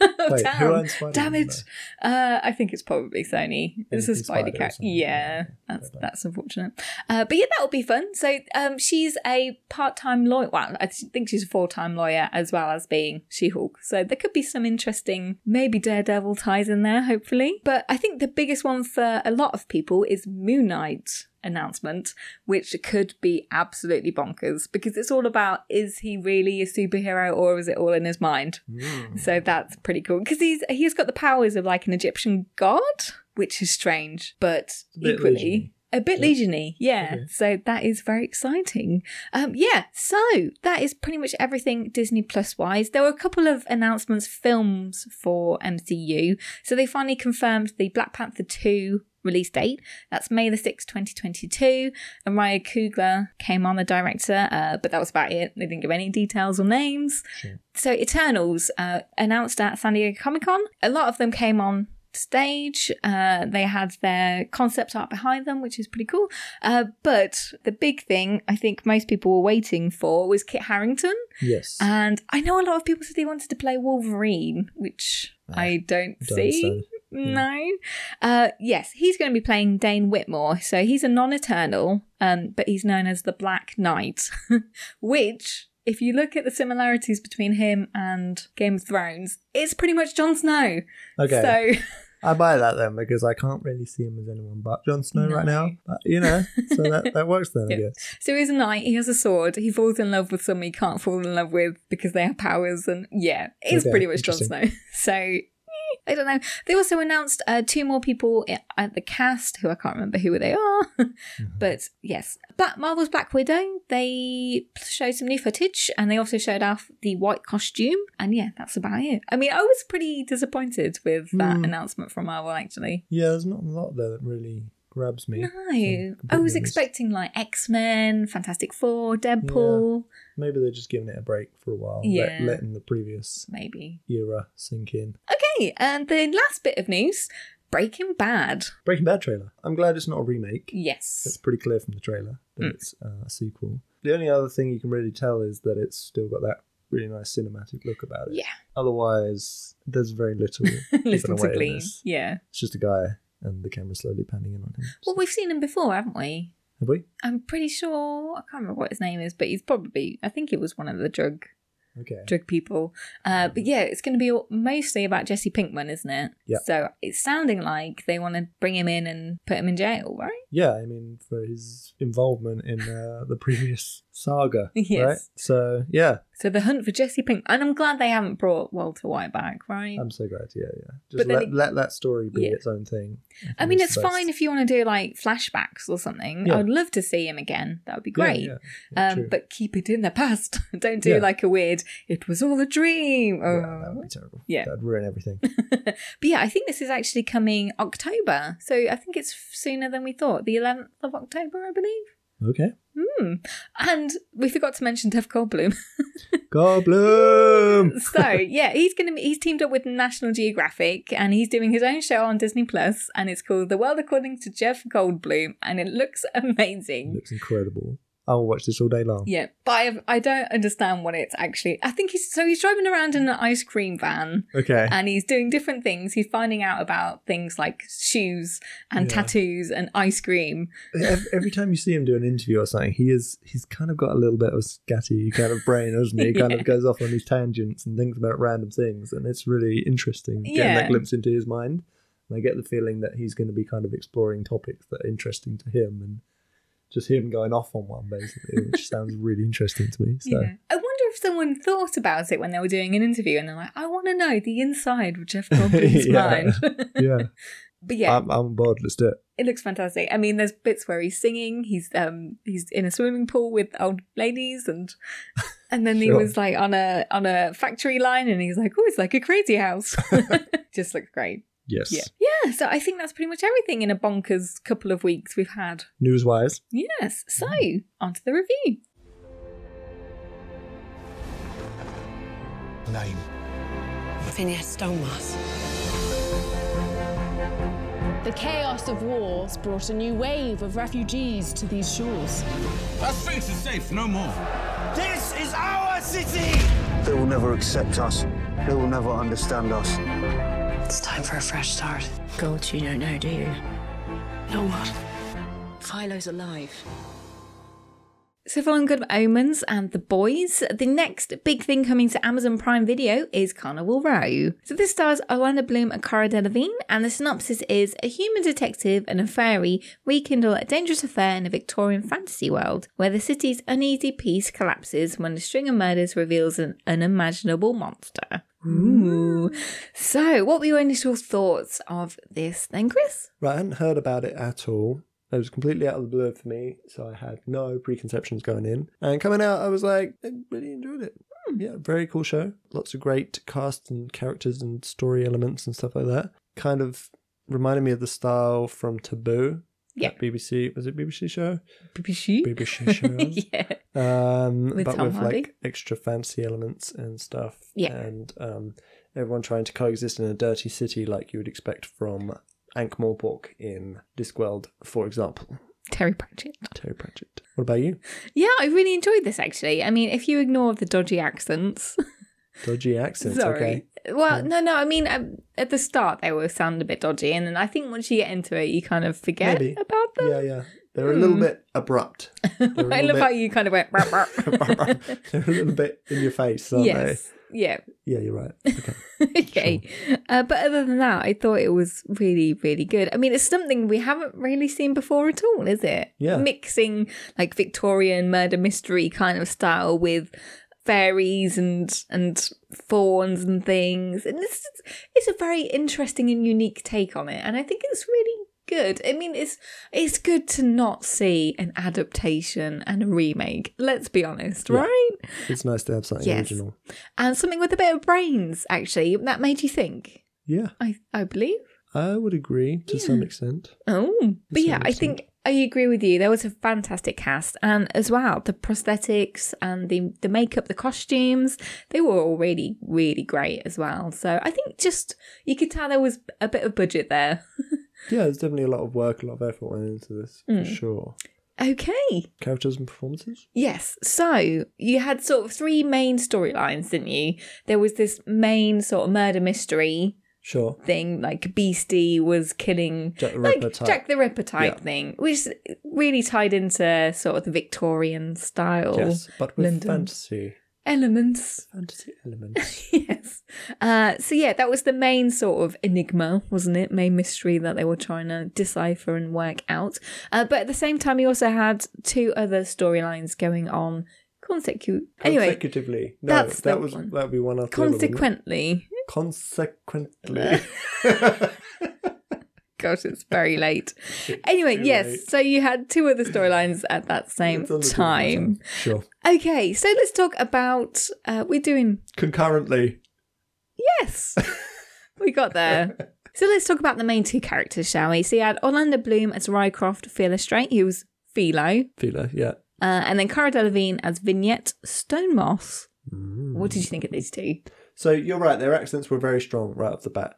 [LAUGHS] Wait, damn. who owns Spider-Man, Damn it! Uh, I think it's probably Sony. It's a Spider Spider cat. Yeah, that's that's unfortunate. Uh, but yeah, that will be fun. So um, she's a part-time lawyer. Well, I think she's a full-time lawyer as well as being She-Hulk. So there could be some interesting, maybe Daredevil ties in there, hopefully. But I think the biggest one for a lot of people is Moon Knight announcement, which could be absolutely bonkers because it's all about is he really a superhero or is it all in his mind? Hmm. So that's pretty cool because he's he's got the powers of like an Egyptian god, which is strange, but equally. Legion-y. A bit Yeah. legiony, yeah. Okay. So that is very exciting. Um, yeah. So that is pretty much everything Disney Plus wise. There were a couple of announcements, films for MCU. So they finally confirmed the Black Panther two release date. That's May the sixth, twenty twenty two. And Ryan Coogler came on the director, uh, but that was about it. They didn't give any details or names. Sure. So Eternals uh, announced at San Diego Comic Con. A lot of them came on stage. Uh, they had their concept art behind them, which is pretty cool. Uh, but the big thing I think most people were waiting for was Kit Harington. Yes. And I know a lot of people said they wanted to play Wolverine, which I don't, Don't see. No. Uh, yes, he's going to be playing Dane Whitman. So he's a non eternal, um, but he's known as the Black Knight, [LAUGHS] which, if you look at the similarities between him and Game of Thrones, it's pretty much Jon Snow. Okay. So, I buy that then because I can't really see him as anyone but Jon Snow right now. But, you know, so that, that works then, I [LAUGHS] Yeah. guess. so he's a knight. He has a sword. He falls in love with someone he can't fall in love with because they have powers. And yeah, it's Okay, pretty much Jon Snow. [LAUGHS] So I don't know. They also announced uh, two more people at the cast who I can't remember who they are. [LAUGHS] Mm-hmm. but yes, Black Marvel's Black Widow. They showed some new footage and they also showed off the white costume. And yeah, that's about it. I mean, I was pretty disappointed with that Hmm. announcement from Marvel actually. Yeah, there's not a lot there that really grabs me. No, I was honest. expecting like X Men, Fantastic Four, Deadpool, Maybe they're just giving it a break for a while, let- Yeah. letting the previous maybe. era sink in. Okay, and the last bit of news Breaking Bad. Breaking Bad trailer. I'm glad it's not a remake. Yes. It's pretty clear from the trailer that Mm. it's uh, a sequel. The only other thing you can really tell is that it's still got that really nice cinematic look about it. Yeah. Otherwise, there's very little. [LAUGHS] Little to glean. Yeah. It's just a guy and the camera slowly panning in on him. Well, we've seen him before, haven't we? Have we? I'm pretty sure I can't remember what his name is, but he's probably I think it was one of the drug Okay. drug people. Uh, but yeah, it's going to be all- mostly about Jesse Pinkman, isn't it? Yeah. So it's sounding like they want to bring him in and put him in jail, right? Yeah, I mean, for his involvement in uh, the previous [LAUGHS] saga. Yes. Right? So, yeah, So the hunt for Jesse Pink, and I'm glad they haven't brought Walter White back, right? I'm so glad. Yeah, yeah. But Just let, it- let that story be Yeah. its own thing. I mean, it's fine if you want to do like flashbacks or something. Yeah. I would love to see him again. That would be great. Yeah, yeah, um, but keep it in the past. [LAUGHS] Don't do Yeah. like a weird. It was all a dream. Yeah, Oh. that would be terrible. Yeah. That'd ruin everything. [LAUGHS] but yeah, I think this is actually coming October. So I think it's sooner than we thought. The 11th of October, I believe. Okay. Hmm. And we forgot to mention Jeff Goldblum. [LAUGHS] Goldblum! so yeah, he's gonna be, he's teamed up with National Geographic and he's doing his own show on Disney Plus, and it's called The World According to Jeff Goldblum, and it looks amazing. It looks incredible. I'll watch this all day long. Yeah, but I, I don't understand what it's actually. I think he's so he's driving around in an ice cream van Okay. and he's doing different things. He's finding out about things like shoes and Yeah. tattoos and ice cream. Every time you see him do an interview or something, he is he's kind of got a little bit of a scatty kind of brain, hasn't he? He kind [LAUGHS] Yeah. of goes off on these tangents and thinks about random things, and it's really interesting getting Yeah. that glimpse into his mind. And I get the feeling that he's going to be kind of exploring topics that are interesting to him, and just him going off on one basically, which [LAUGHS] sounds really interesting to me. So Yeah. I wonder if someone thought about it when they were doing an interview and they're like, I want to know the inside of Jeff [LAUGHS] Goldblum's Yeah. mind. [LAUGHS] yeah, but yeah, I'm, I'm board. Let's do it. It looks fantastic. I mean, there's bits where he's singing. He's um he's in a swimming pool with old ladies, and and then he was like on a on a factory line, and he's like, oh, it's like a crazy house. Just looks great. Yes. Yeah, yeah. So I think that's pretty much everything in a bonkers couple of weeks we've had. News wise, Yes. So mm. on to the review. Name. Phineas Stonemas. The chaos of wars brought a new wave of refugees to these shores. Our streets are safe, no more. This is our city! They will never accept us. They will never understand us. It's time for a fresh start. God, you don't know, do you? Know what? Philo's alive. So following Good Omens and The Boys, the next big thing coming to Amazon Prime Video is Carnival Row. So this stars Orlando Bloom and Cara Delevingne, and the synopsis is a human detective and a fairy rekindle a dangerous affair in a Victorian fantasy world, where the city's uneasy peace collapses when a string of murders reveals an unimaginable monster. Ooh. So, what were your initial thoughts of this then, Chris? right? I hadn't heard about it at all. It was completely out of the blue for me, so I had no preconceptions going in. And coming out, I was like, I really enjoyed it. Hmm. Yeah, very cool show. Lots of great cast and characters and story elements and stuff like that. Kind of reminded me of the style from Taboo. Yeah. BBC was it BBC show? BBC? BBC [LAUGHS] show. yeah. um, With but Tom with Hardy? like extra fancy elements and stuff. Yeah. and um, everyone trying to coexist in a dirty city like you would expect from Ankh-Morpork in Discworld, for example. Terry Pratchett. Terry Pratchett. What about you? Yeah, I really enjoyed this actually. I mean, if you ignore the dodgy accents. Dodgy accents. [LAUGHS] Sorry. Okay. Well, no, no. I mean, um, at the start they will sound a bit dodgy, and then I think once you get into it, you kind of forget Maybe. about them. Yeah, yeah. They're a little bit abrupt. [LAUGHS] Hmm. I love how you kind of went. [LAUGHS] They're a little bit in your face, aren't yes. Yeah. they? Yeah, you're right. [LAUGHS] Okay. okay. Uh, but other than that, I thought it was really, really good. I mean, it's something we haven't really seen before at all, is it? Yeah. Mixing like Victorian murder mystery kind of style with fairies and and fawns and things, and it's it's a very interesting and unique take on it, and I think it's really good. I mean, it's it's good to not see an adaptation and a remake. Let's be honest, Yeah. right? It's nice to have something Yes. original. And something with a bit of brains, actually. That made you think. Yeah, I I believe. I would agree to some extent. Oh, but yeah, some I think I agree with you. There was a fantastic cast, and as well the prosthetics and the the makeup, the costumes, they were all really really great as well. So I think just you could tell there was a bit of budget there. [LAUGHS] Yeah, there's definitely a lot of work, a lot of effort went into this, Mm. for sure. Okay. Characters and performances? Yes. So you had sort of three main storylines, didn't you? There was this main sort of murder mystery Sure. thing, like Beastie was killing Jack the like Ripper type. Jack the Ripper type Yeah. thing, which really tied into sort of the Victorian style Yes, but with London. fantasy. elements. Fantasy elements. [LAUGHS] yes. Uh, so yeah, that was the main sort of enigma, wasn't it? Main mystery that they were trying to decipher and work out. Uh, but at the same time, you also had two other storylines going on consecu- Anyway, Consecutively. No, that's that the was one. that would be one after consequently. Consequently. [LAUGHS] [LAUGHS] Gosh, it's very late. Anyway, yes. late. So you had two other storylines at that same It's on the tip of my time. Sure. Okay, so let's talk about. Uh, we're doing Concurrently. yes, [LAUGHS] we got there. So let's talk about the main two characters, shall we? So you had Orlando Bloom as Rycroft Philostrate, who was Philo, Philo, yeah. uh, and then Cara Delevingne as Vignette Stonemoss. Mm. What did you think of these two? So you're right, their accents were very strong right off the bat.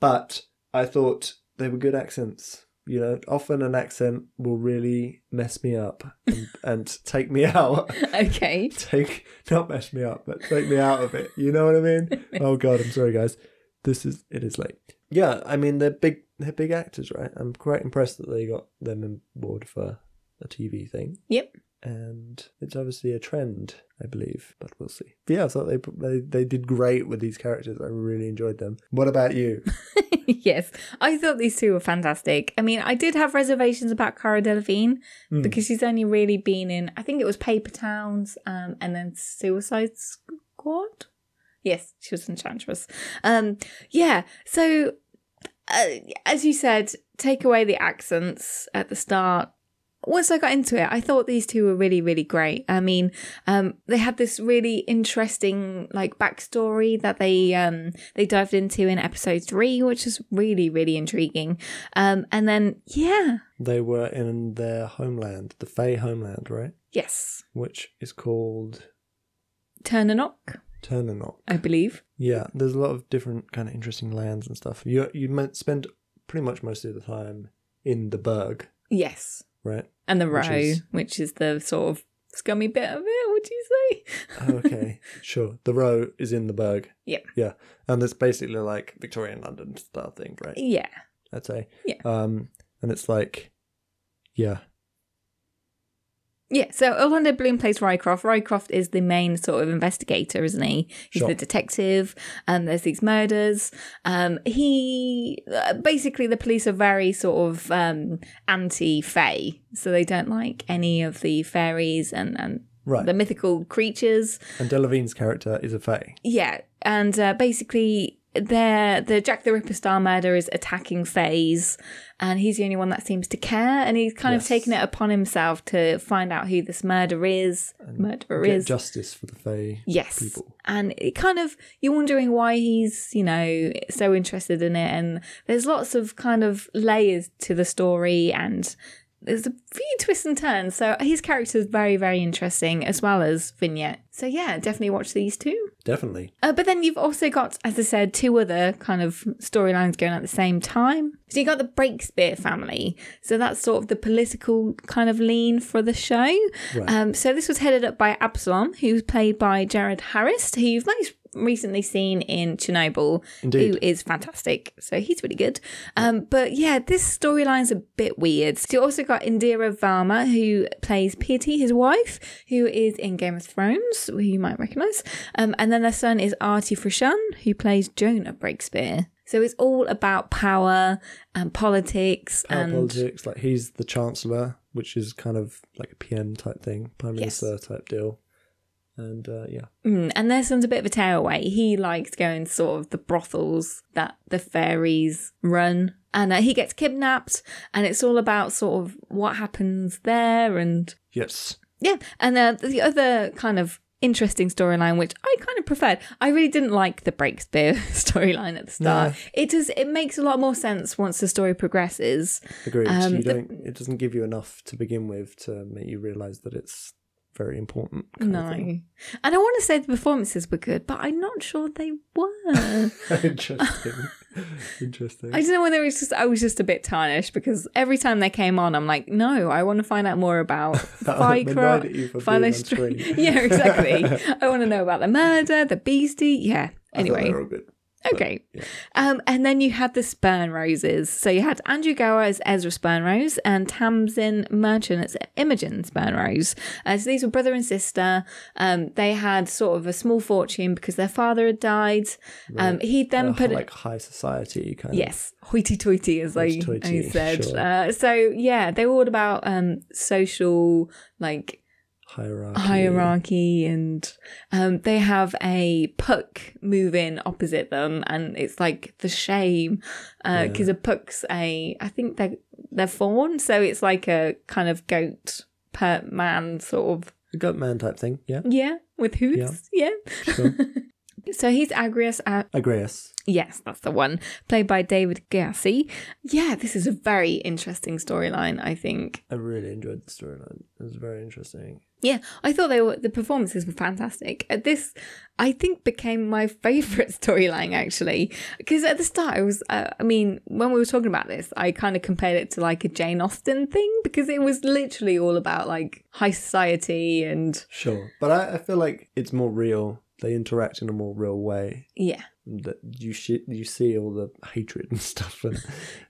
But I thought they were good accents. You know, often an accent will really mess me up and, [LAUGHS] and take me out. Okay, [LAUGHS] Take not mess me up, but take me out of it. You know what I mean? [LAUGHS] oh god, I'm sorry guys. This is it is late. Yeah, I mean they're big they're big actors, right? I'm quite impressed that they got them on board for a TV thing. Yep. And it's obviously a trend, I believe, but we'll see. But yeah, I thought they, they they did great with these characters. I really enjoyed them. What about you? [LAUGHS] yes, I thought these two were fantastic. I mean, I did have reservations about Cara Delevingne Hmm. because she's only really been in, I think it was Paper Towns, um, and then Suicide Squad. Yes, she was Enchantress. Um, yeah, so uh, as you said, take away the accents at the start. Once I got into it, I thought these two were really, really great. I mean, um, they had this really interesting like backstory that they um, they dived into in episode three, which is really, really intriguing. Um, and then yeah, They were in their homeland, the Fey homeland, right? yes, Which is called Tirnanoc, Tirnanoc. I believe. Yeah, there's a lot of different kind of interesting lands and stuff. You you spend pretty much most of the time in the Burgue, Yes, right? and the Which row, is- which is the sort of scummy bit of it. Would you say? Oh, okay, [LAUGHS] sure. The row is in the Burgue. Yeah. Yeah, and it's basically like Victorian London style thing, right? Yeah. I'd say. Yeah. Um, and it's like, yeah, Yeah, so Orlando Bloom plays Rycroft. Rycroft is the main sort of investigator, isn't he? He's Sure. the detective. and there's these murders. Um, he uh, basically the police are very sort of um, anti-Fae, so they don't like any of the fairies and and right. the mythical creatures. and Delevingne's character is a Fae. Yeah, and uh, basically, the the Jack the Ripper style murder is attacking Faze, and he's the only one that seems to care, and he's kind of taken it upon himself to find out who this murder is. Murderer Get is. justice for the Fae Yes. people. And it kind of, you're wondering why he's, you know, so interested in it. And there's lots of kind of layers to the story and there's a few twists and turns. So his character is very, very interesting as well as Vignette. So yeah, definitely watch these two. Definitely. Uh, but then you've also got, as I said, two other kind of storylines going at the same time. So you got the Breakspear family. So that's sort of the political kind of lean for the show. Right. Um, so this was headed up by Absalom, who's played by Jared Harris, who you've most recently seen in Chernobyl, Indeed. who is fantastic. So he's really good. Um, but yeah, this storyline's a bit weird. So you also got Indira Varma, who plays Piety, his wife, who is in Game of Thrones, who you might recognise. Um, and then their son is Arty Froushan, who plays Jonah Breakspear. So it's all about power and politics Power and politics, like he's the chancellor, which is kind of like a PM type thing, prime Yes. minister type deal. And uh, yeah, Mm, and their son's a bit of a tearaway. He likes going to sort of the brothels that the fairies run. And uh, he gets kidnapped, and it's all about sort of what happens there. And yes, yeah, and uh, the other kind of interesting storyline, which I kind of preferred, I really didn't like the Breakspear [LAUGHS] storyline at the start. No. It does, it makes a lot more sense once the story progresses. agreed. Um, you the- don't. It doesn't give you enough to begin with to make you realize that it's very important. No. And I want to say the performances were good, but I'm not sure they were. [LAUGHS] Interesting. [LAUGHS] Interesting. I don't know whether it was just I was just a bit tarnished because every time they came on, I'm like, no, I want to find out more about I'm annoyed at you for Philo- being on Philo- [LAUGHS] screen. yeah, exactly. I want to know about the murder, the beastie. Yeah. Anyway, they were all okay. Um, and then you had the Spurnroses. So you had Andrew Gower as Ezra Spurnrose and Tamsin Merchant as Imogen Spurnrose. Uh, so these were brother and sister. Um, they had sort of a small fortune because their father had died. Um, he then Uh, put like high society kind of. Yes, hoity-toity, as I, I said. sure. Uh, so yeah, they were all about um, social like hierarchy. hierarchy, and um, they have a puck move in opposite them, and it's like the shame because a puck's a I think they're they're fawn, so it's like a kind of goat per man sort of The goat man type thing. Yeah. yeah with hooves yeah. Sure. [LAUGHS] so he's Agreus. Uh, Agreus. Yes, that's the one. Played by David Gyasi. Yeah, this is a very interesting storyline, I think. I really enjoyed the storyline. It was very interesting. Yeah, I thought they were the performances were fantastic. Uh, This, I think, became my favorite [LAUGHS] storyline actually, because at the start I was, uh, I mean, when we were talking about this, I kind of compared it to like a Jane Austen thing because it was literally all about like high society and Sure. But I, I feel like it's more real. They interact in a more real way. yeah, That you sh- you see all the hatred and [LAUGHS] stuff and,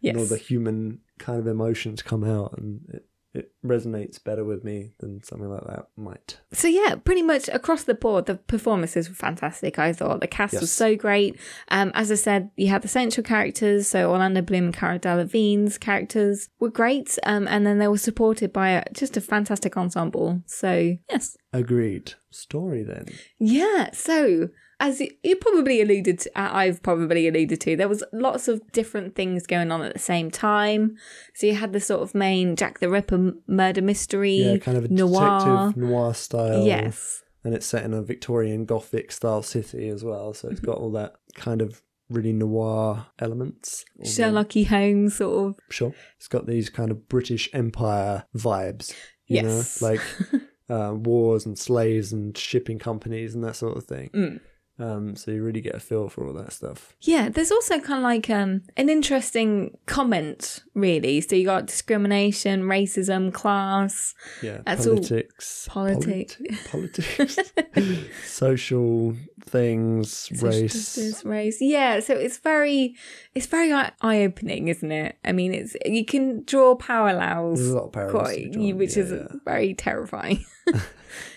and all the human kind of emotions come out and it, it resonates better with me than something like that might. So yeah, pretty much across the board, the performances were fantastic. I thought the cast was so great. Um, as I said, you had the central characters, so Orlando Bloom and Cara Delevingne's characters were great, um, and then they were supported by a, just a fantastic ensemble. So yes, Agreed. Story then. yeah. So as you, probably alluded to, uh, I've probably alluded to, there was lots of different things going on at the same time. So you had the sort of main Jack the Ripper murder mystery, Yeah, kind of a noir. detective noir style. Yes. And it's set in a Victorian Gothic style city as well. So it's got all that kind of really noir elements. Sherlocky Holmes sort of. Sure. It's got these kind of British Empire vibes. You Yes. know, like [LAUGHS] uh, wars and slaves and shipping companies and that sort of thing. Mm. Um, so you really get a feel for all that stuff. Yeah, there's also kind of like um, an interesting comment, really. So you got discrimination, racism, class. Yeah, That's all- politics, politi- politics, [LAUGHS] social things, [LAUGHS] social race. justice, race. Yeah, so it's very, it's very eye opening, isn't it? I mean, it's you can draw parallels, There's a lot of parallels quite, drawn, which yeah, is yeah. very terrifying. [LAUGHS]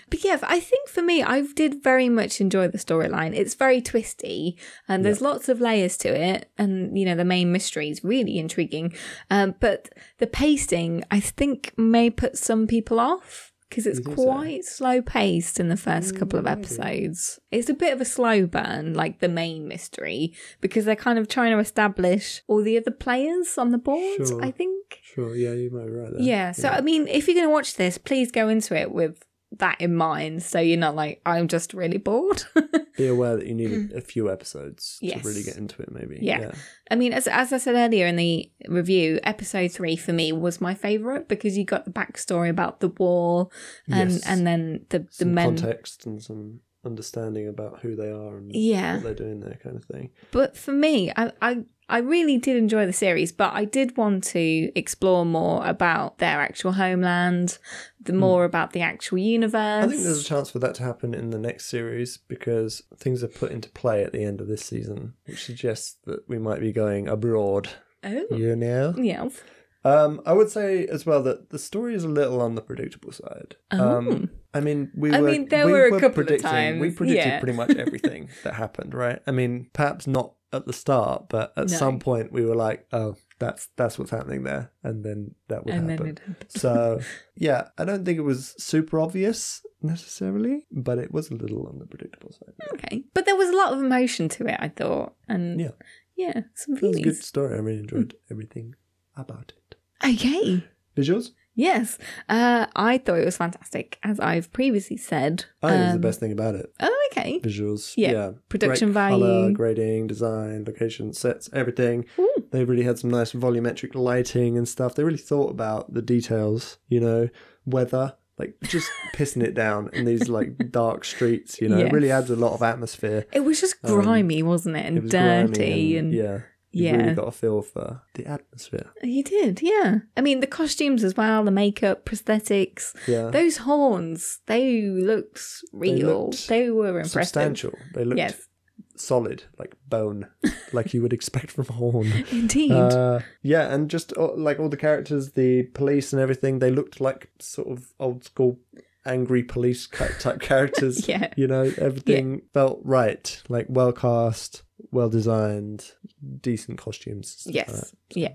But yeah, I think for me, I did very much enjoy the storyline. It's very twisty, and there's lots of layers to it, and you know the main mystery is really intriguing. Um, but the pacing, I think, may put some people off because it's think so? Mm, quite slow paced in the first couple of episodes. It's a bit of a slow burn, like the main mystery, because they're kind of trying to establish all the other players on the board. Sure. I think. Sure, yeah, you might be right there. Yeah. So I mean, if you're going to watch this, please go into it with that in mind, so you're not like I'm just really bored. [LAUGHS] Be aware that you need mm. a few episodes Yes. to really get into it, maybe. Yeah. I mean, as as I said earlier in the review, episode three for me was my favorite because you got the backstory about the war, and Yes. and then the the Some men. context and some understanding about who they are and Yeah. what they're doing there, kind of thing. But for me, I, I I really did enjoy the series, but I did want to explore more about their actual homeland, the more about the actual universe. Hmm. I think there's a chance for that to happen in the next series because things are put into play at the end of this season, which suggests that we might be going abroad. oh You know? yeah. Um, I would say as well that the story is a little on the predictable side. Um, I mean, we Oh. I were, mean, there we were a couple of predicting, We predicted yeah. pretty much [LAUGHS] everything that happened, right? I mean, perhaps not at the start, but at No. some point we were like, oh, that's that's what's happening there, and then that would And happen. it so yeah, I don't think it was super obvious necessarily, but it was a little on the predictable side. Okay, but there was a lot of emotion to it. I thought, and Yeah. yeah, some It was a good story. I really enjoyed everything about it. Okay. Visuals? Yes, uh, I thought it was fantastic, as I've previously said. I think it's Um, the best thing about it. Oh, okay. visuals. Yeah, Yeah, production Great Color, value. grading, design, location, sets, everything. Ooh. They really had some nice volumetric lighting and stuff. They really thought about the details. You know, weather, like just [LAUGHS] pissing it down in these like dark streets. You know, it really adds a lot of atmosphere. It was just grimy, wasn't it, and Um, It dirty, and, yeah, you yeah. really got a feel for the atmosphere. He did, yeah. I mean, the costumes as well, the makeup, prosthetics. Yeah. Those horns, they looked real. They, looked were impressive. Substantial. They looked Yes. solid, like bone, [LAUGHS] like you would expect from a horn. Indeed. Uh, yeah, and just uh, like all the characters, the police and everything, they looked like sort of old school angry police type [LAUGHS] characters. [LAUGHS] Yeah. You know, everything felt right, like well cast, well designed, decent costumes. stuff like yes. Yeah.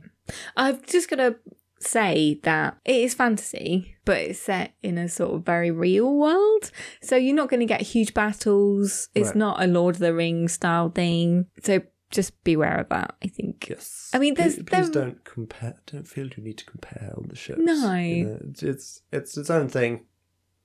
I've just got to say that it is fantasy, but it's set in a sort of very real world. So you're not going to get huge battles. It's Right. not a Lord of the Rings style thing. So just beware of that, I think. Yes. I mean, there's- please, please there- don't compare. Don't feel you need to compare all the shows. No. you know, it's it's its own thing.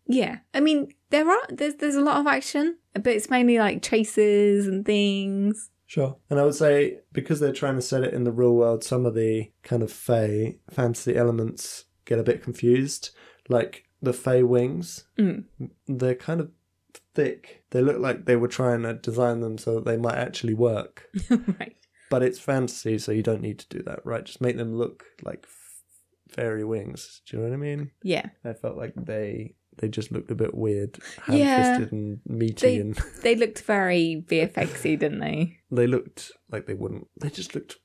Yeah, I mean there are there's there's a lot of action, but it's mainly like chases and things. Sure. And I would say because they're trying to set it in the real world, some of the kind of Fey fantasy elements get a bit confused. Like the Fey wings, Mm. they're kind of thick. They look like they were trying to design them so that they might actually work. [LAUGHS] right. But it's fantasy, so you don't need to do that, right? Just make them look like f- fairy wings. Do you know what I mean? Yeah. I felt like they they just looked a bit weird, Yeah. ham-fisted and meaty, They and [LAUGHS] they looked very VFXy, didn't they? they looked like they wouldn't. They just looked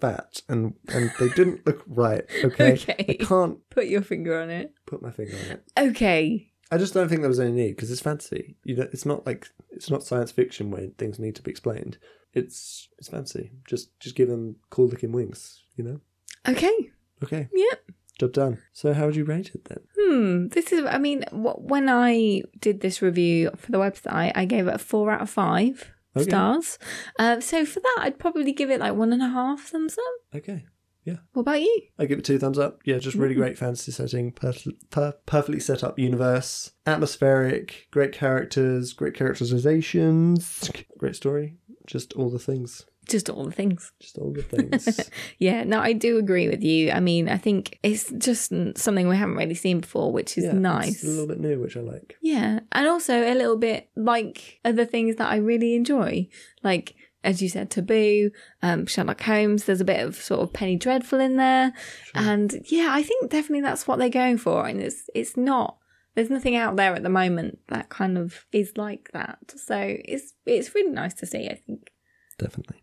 fat, and and they didn't look right. [LAUGHS] Okay, Okay. I can't Put your finger on it. put my finger on it. Okay. I just don't think there was any need because it's fantasy. You know, it's not like it's not science fiction where things need to be explained. It's it's fantasy. Just just give them cool looking wings. You know. Okay. Okay. Yep. Job done. So how would you rate it then? Hmm. This is. I mean, when I did this review for the website, I gave it a four out of five Okay. stars. Uh, so for that, I'd probably give it like one and a half thumbs up. Okay. Yeah. What about you? I give it two thumbs up. Yeah, just really Mm. great fantasy setting, per- perfectly set up universe, atmospheric, great characters, great characterizations, [LAUGHS] great story, just all the things. Just all the things. Just all the things. [LAUGHS] Yeah, no, I do agree with you. I mean, I think it's just something we haven't really seen before, which is yeah, nice. It's a little bit new, which I like. Yeah, and also a little bit like other things that I really enjoy, like as you said, Taboo, um, Sherlock Holmes. There's a bit of sort of Penny Dreadful in there, and yeah, I think definitely that's what they're going for, and it's it's not. There's nothing out there at the moment that kind of is like that, so it's it's really nice to see. I think. Definitely.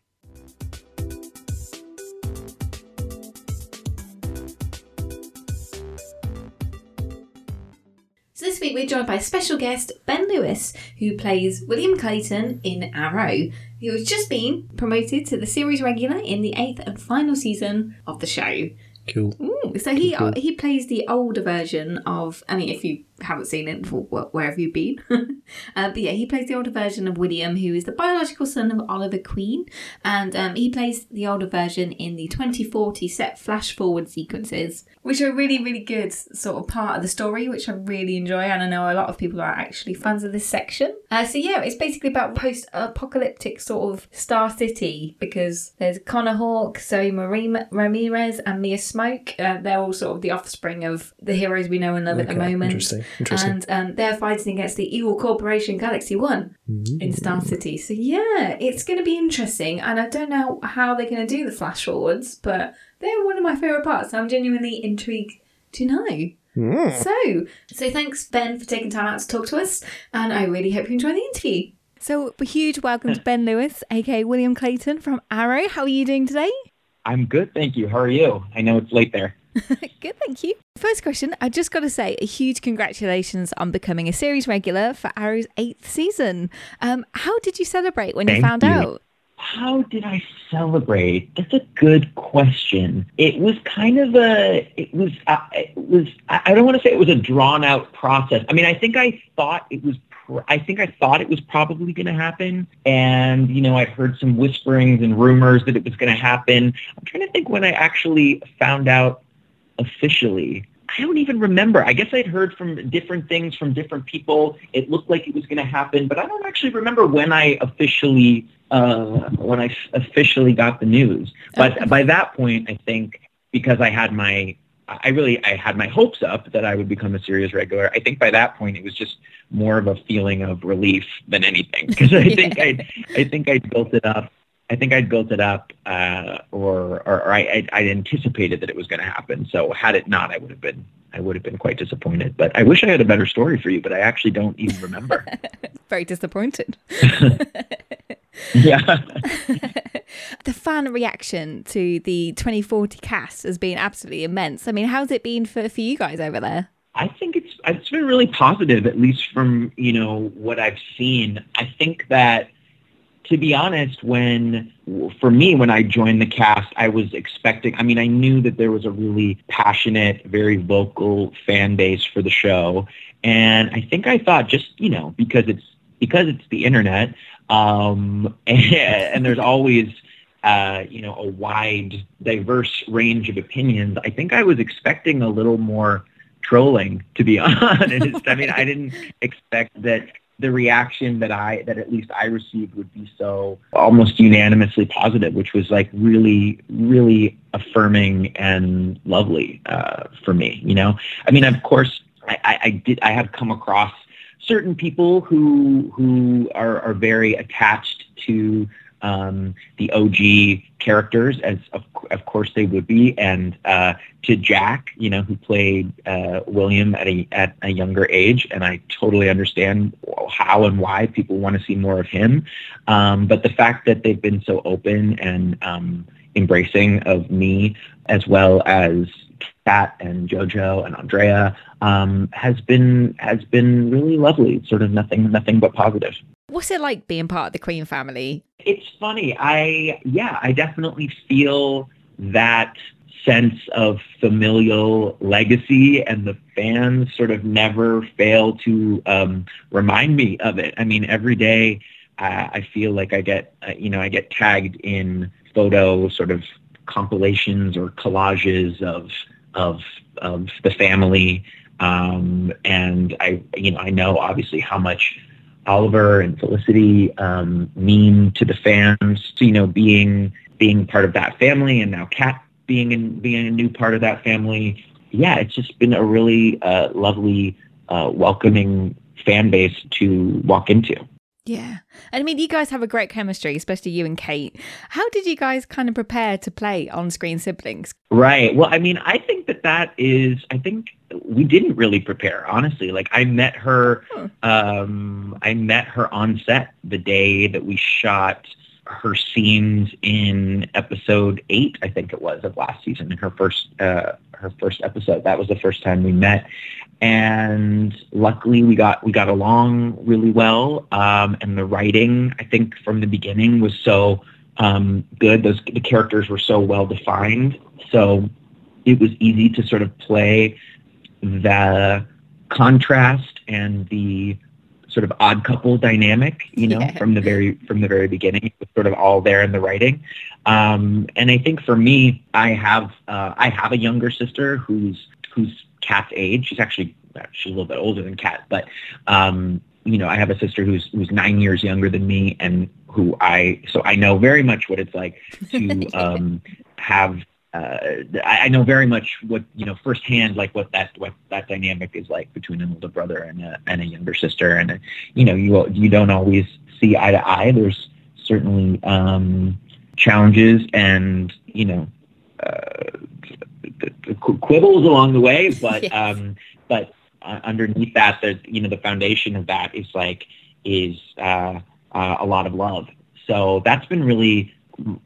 So this week we're joined by special guest Ben Lewis, who plays William Clayton in Arrow, who has just been promoted to the series regular in the eighth and final season of the show. Cool. Ooh, so he Cool. he plays the older version of. I mean, if you haven't seen it, wh- wh- where have you been? [LAUGHS] uh, but yeah, he plays the older version of William, who is the biological son of Oliver Queen, and um, he plays the older version in the 2040 set flash forward sequences, which are really really good sort of part of the story, which I really enjoy, and I know a lot of people are actually fans of this section. Uh, so yeah, it's basically about post apocalyptic sort of Star City because there's Connor Hawke, Zoe Marie Ramirez, and Mia Smoak. Uh, they're all sort of the offspring of the heroes we know and love at the moment. interesting, interesting. And um, they're fighting against the evil corporation Galaxy One in Star City. So yeah, it's going to be interesting, and I don't know how they're going to do the flash forwards, but they're one of my favorite parts. I'm genuinely intrigued to know. So, so thanks Ben for taking time out to talk to us, and I really hope you enjoy the interview. So, a huge welcome to Ben Lewis, aka William Clayton from Arrow. How are you doing today? I'm good, thank you. How are you? I know it's late there. [LAUGHS] Good, thank you. First question, I just got to say a huge congratulations on becoming a series regular for Arrow's eighth season. Um, how did you celebrate when you found you. out? How did I celebrate? That's a good question. It was kind of a, it was, uh, it was. I I don't want to say it was a drawn out process. I mean, I think I thought it was. pr- I think I thought it was probably going to happen, and you know, I'd heard some whisperings and rumors that it was going to happen. I'm trying to think when I actually found out officially. I don't even remember. I guess I'd heard from different things from different people. It looked like it was going to happen, but I don't actually remember when I officially uh, when I officially got the news. But by that point, I think because I had my I really I had my hopes up that I would become a serious regular. I think by that point it was just more of a feeling of relief than anything [LAUGHS] because I [LAUGHS] think I I think I built it up. I think I'd built it up, uh, or or, I I'd, I'd anticipated that it was going to happen. So had it not, I would have been I would have been quite disappointed. But I wish I had a better story for you, but I actually don't even remember. [LAUGHS] Very disappointed. [LAUGHS] yeah. [LAUGHS] the fan reaction to the 2040 cast has been absolutely immense. I mean, how's it been for, for you guys over there? I think it's it's been really positive, at least from you know what I've seen. I think that, to be honest, when for me when I joined the cast, I was expecting. I mean, I knew that there was a really passionate, very vocal fan base for the show, and I think I thought just you know because it's because it's the internet, um, and, [LAUGHS] and there's always uh, you know, a wide, diverse range of opinions. I think I was expecting a little more trolling, to be [LAUGHS] honest. I mean, I didn't expect that the reaction that I, that at least I received would be so almost unanimously positive, which was like really, really affirming and lovely uh, for me, you know? I mean, of course, I, I, I did, I have come across certain people who, who are, are very attached to um, the OG characters, as of, of course they would be, and uh, to Jack, you know, who played uh, William at a at a younger age, and I totally understand how and why people want to see more of him. Um, but the fact that they've been so open and um, embracing of me, as well as And JoJo and Andrea, um, has been has been really lovely. Sort of nothing nothing but positive. What's it like being part of the Queen family? It's funny. I yeah, I definitely feel that sense of familial legacy and the fans sort of never fail to um, remind me of it. I mean, every day uh, I feel like I get, uh, you know, I get tagged in photo sort of compilations or collages of, of, of the family. Um, and I, you know, I know obviously how much Oliver and Felicity um, mean to the fans. You know, being being part of that family, and now Kat being in being a new part of that family. Yeah, it's just been a really uh, lovely, uh, welcoming fan base to walk into. Yeah. And I mean, you guys have a great chemistry, especially you and Kate. How did you guys kind of prepare to play on screen siblings? Right. Well, I mean, I think that that is, I think we didn't really prepare, honestly. Like, I met her, um, I met her on set the day that we shot her scenes in episode eight, I think it was, of last season, in her first, uh, her first episode. That was the first time we met and luckily we got we got along really well um, and the writing i think from the beginning was so um, good. Those the characters were so well defined. So it was easy to sort of play the contrast and the sort of odd couple dynamic you know yeah. from the very from the very beginning. It was sort of all there in the writing. Um, and i think for me i have uh, i have a younger sister who's who's Kat's age. She's actually she's a little bit older than Kat, but um, you know, I have a sister who's who's nine years younger than me, and who I so I know very much what it's like to [LAUGHS] um, have. Uh, I, I know very much what you know firsthand, like what that what that dynamic is like between an older brother and a and a younger sister, and you know you you don't always see eye to eye. There's certainly um, challenges, and you know uh, quibbles along the way, [LAUGHS] but yes. um, but uh, underneath that, the you know the foundation of that is like is uh, uh, a lot of love. So that's been really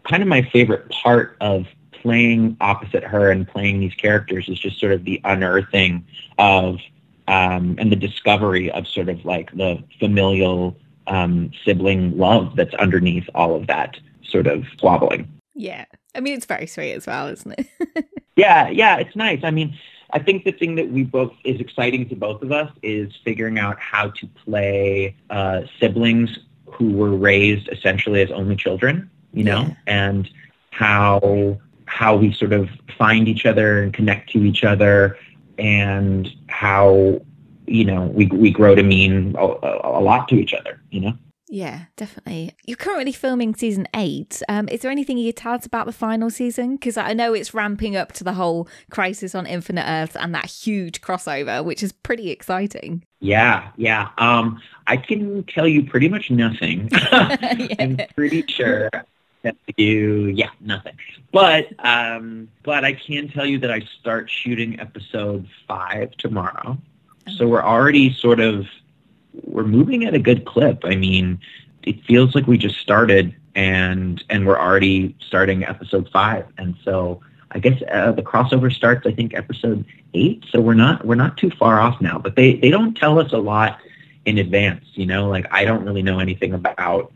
kind of my favorite part of playing opposite her and playing these characters is just sort of the unearthing of um, and the discovery of sort of like the familial um, sibling love that's underneath all of that sort of squabbling. Yeah. I mean, it's very sweet as well, isn't it? [LAUGHS] yeah, yeah, it's nice. I mean, I think the thing that we both is exciting to both of us is figuring out how to play uh, siblings who were raised essentially as only children, you know, yeah. and how how we sort of find each other and connect to each other, and how you know we we grow to mean a, a lot to each other, you know. Yeah, definitely. You're currently filming season eight. Um, is there anything you can tell us about the final season? Because I know it's ramping up to the whole Crisis on Infinite Earths and that huge crossover, which is pretty exciting. Yeah, yeah. Um, I can tell you pretty much nothing. yeah. [LAUGHS] [LAUGHS] I'm pretty sure that you, yeah, nothing. But um, but I can tell you that I start shooting episode five tomorrow. So we're already sort of we're moving at a good clip. I mean, it feels like we just started and and we're already starting episode five, and so I guess uh, the crossover starts I think episode eight. So we're not we're not too far off now. But they they don't tell us a lot in advance. You know, like I don't really know anything about.